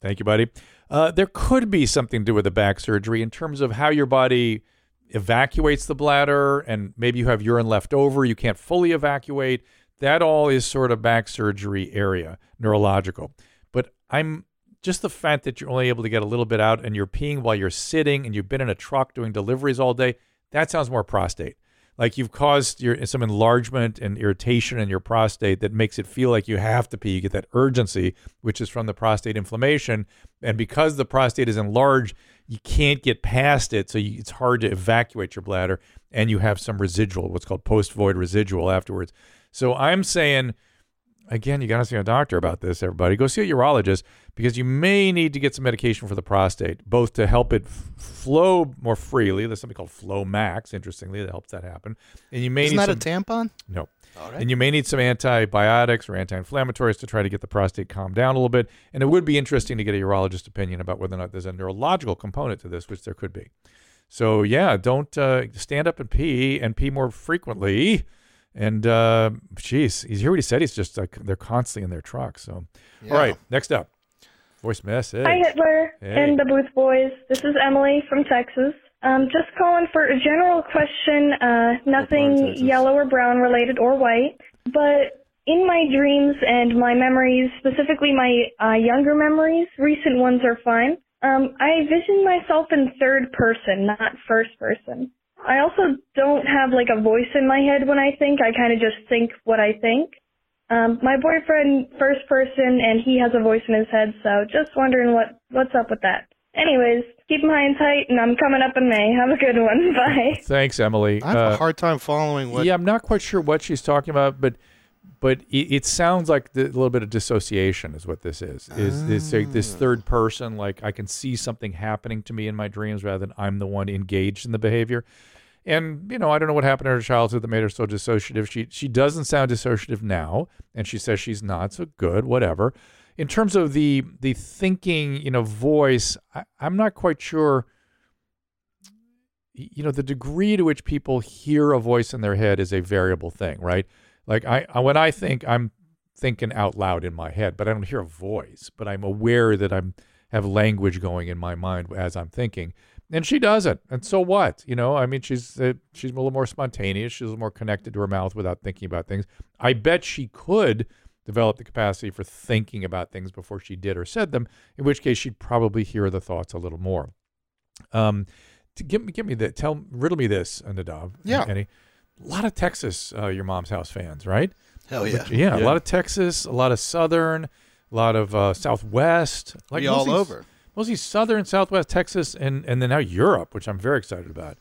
Thank you, buddy. Uh, there could be something to do with the back surgery in terms of how your body evacuates the bladder, and maybe you have urine left over, you can't fully evacuate. That all is sort of back surgery area, neurological. But I'm just the fact that you're only able to get a little bit out and you're peeing while you're sitting and you've been in a truck doing deliveries all day, that sounds more prostate. Like you've caused your some enlargement and irritation in your prostate that makes it feel like you have to pee. You get that urgency, which is from the prostate inflammation, and because the prostate is enlarged, you can't get past it, so you, it's hard to evacuate your bladder, and you have some residual, what's called post void residual afterwards. So I'm saying again, you got to see a doctor about this, everybody. Go see a urologist because you may need to get some medication for the prostate, both to help it f- flow more freely. There's something called Flomax, interestingly, that helps that happen. And you may Isn't need that some, a tampon? No. All right. And you may need some antibiotics or anti-inflammatories to try to get the prostate calmed down a little bit. And it would be interesting to get a urologist opinion about whether or not there's a neurological component to this, which there could be. So yeah, don't uh, stand up and pee and pee more frequently. And uh, geez, he's he said he's just like they're constantly in their truck. So Yeah. all right, next up, voice message. Hi, Hitler Hey. and the Booth Boys. This is Emily from Texas. Um, just calling for a general question, uh, nothing yellow or brown related or white, but in my dreams and my memories, specifically my uh, younger memories, recent ones are fine. Um, I vision myself in third person, not first person. I also don't have like a voice in my head when I think. I kind of just think what I think. Um, my boyfriend first person and he has a voice in his head, so just wondering what what's up with that. Anyways, keep high and tight, and I'm coming up in May. Have a good one. [laughs] Bye. Thanks, Emily. I have Uh, a hard time following what. Yeah, I'm not quite sure what she's talking about, but but it, it sounds like the, a little bit of dissociation is what this is. Is this like Ah. this third person? Like I can see something happening to me in my dreams rather than I'm the one engaged in the behavior. And you know, I don't know what happened in her childhood that made her so dissociative. She she doesn't sound dissociative now, and she says she's not. So good, whatever. In terms of the the thinking, you know, voice, I, I'm not quite sure you know the degree to which people hear a voice in their head is a variable thing right like I, I when i think i'm thinking out loud in my head but i don't hear a voice but i'm aware that i'm have language going in my mind as i'm thinking and she doesn't and so what you know i mean she's uh, she's a little more spontaneous she's a little more connected to her mouth without thinking about things i bet she could develop the capacity for thinking about things before she did or said them in which case she'd probably hear the thoughts a little more um to give me give me that tell riddle me this Nadav Yeah. Eddie. a lot of Texas uh, your mom's house fans right Hell yeah. Which- yeah, a lot of Texas a lot of Southern a lot of uh, Southwest We all mostly- over. Mostly Southern Southwest Texas and and then now Europe which I'm very excited about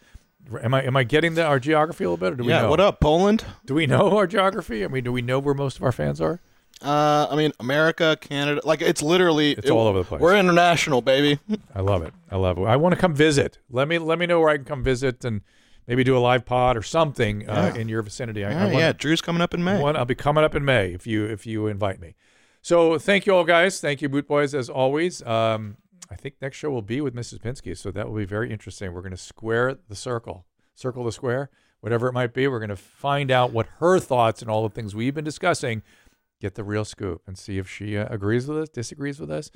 am I am I getting the, our geography a little bit or do we Yeah, know what up, Poland? do we know our geography I mean do we know where most of our fans are Uh, I mean, America, Canada, like it's literally It's all over the place. We're international, baby. [laughs] I love it. I love it. I want to come visit. Let me let me know where I can come visit and maybe do a live pod or something uh, Yeah. in your vicinity. I, I Yeah, wanna- yeah, Drew's coming up in May. One, I'll be coming up in May if you if you invite me. So thank you all guys. Thank you, Booth Boys, as always. Um, I think next show will be with Mrs. Pinsky, so that will be very interesting. We're going to square the circle, circle the square, whatever it might be. We're going to find out what her thoughts and all the things we've been discussing. Get the real scoop and see if she uh, agrees with us, disagrees with us.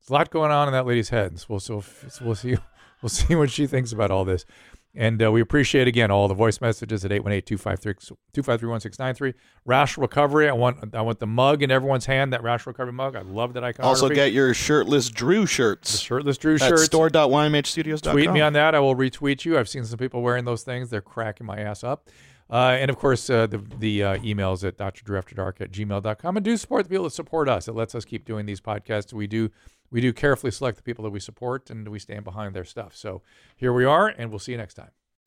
There's a lot going on in that lady's head. So we'll, so we'll see. [laughs] We'll see what she thinks about all this. And uh, we appreciate again all the voice messages at 818-253-1693. Rash recovery. I want I want the mug in everyone's hand. That rash recovery mug. I love that iconography. Also, get your shirtless Drew shirts. The shirtless Drew at shirts. store.ymhstudios.com. Tweet me on that. I will retweet you. I've seen some people wearing those things. They're cracking my ass up. Uh, and of course, uh, the the uh, emails at drdrewafterdark at gmail.com. And do support the people that support us. It lets us keep doing these podcasts. We do we do carefully select the people that we support and we stand behind their stuff. So here we are, and we'll see you next time.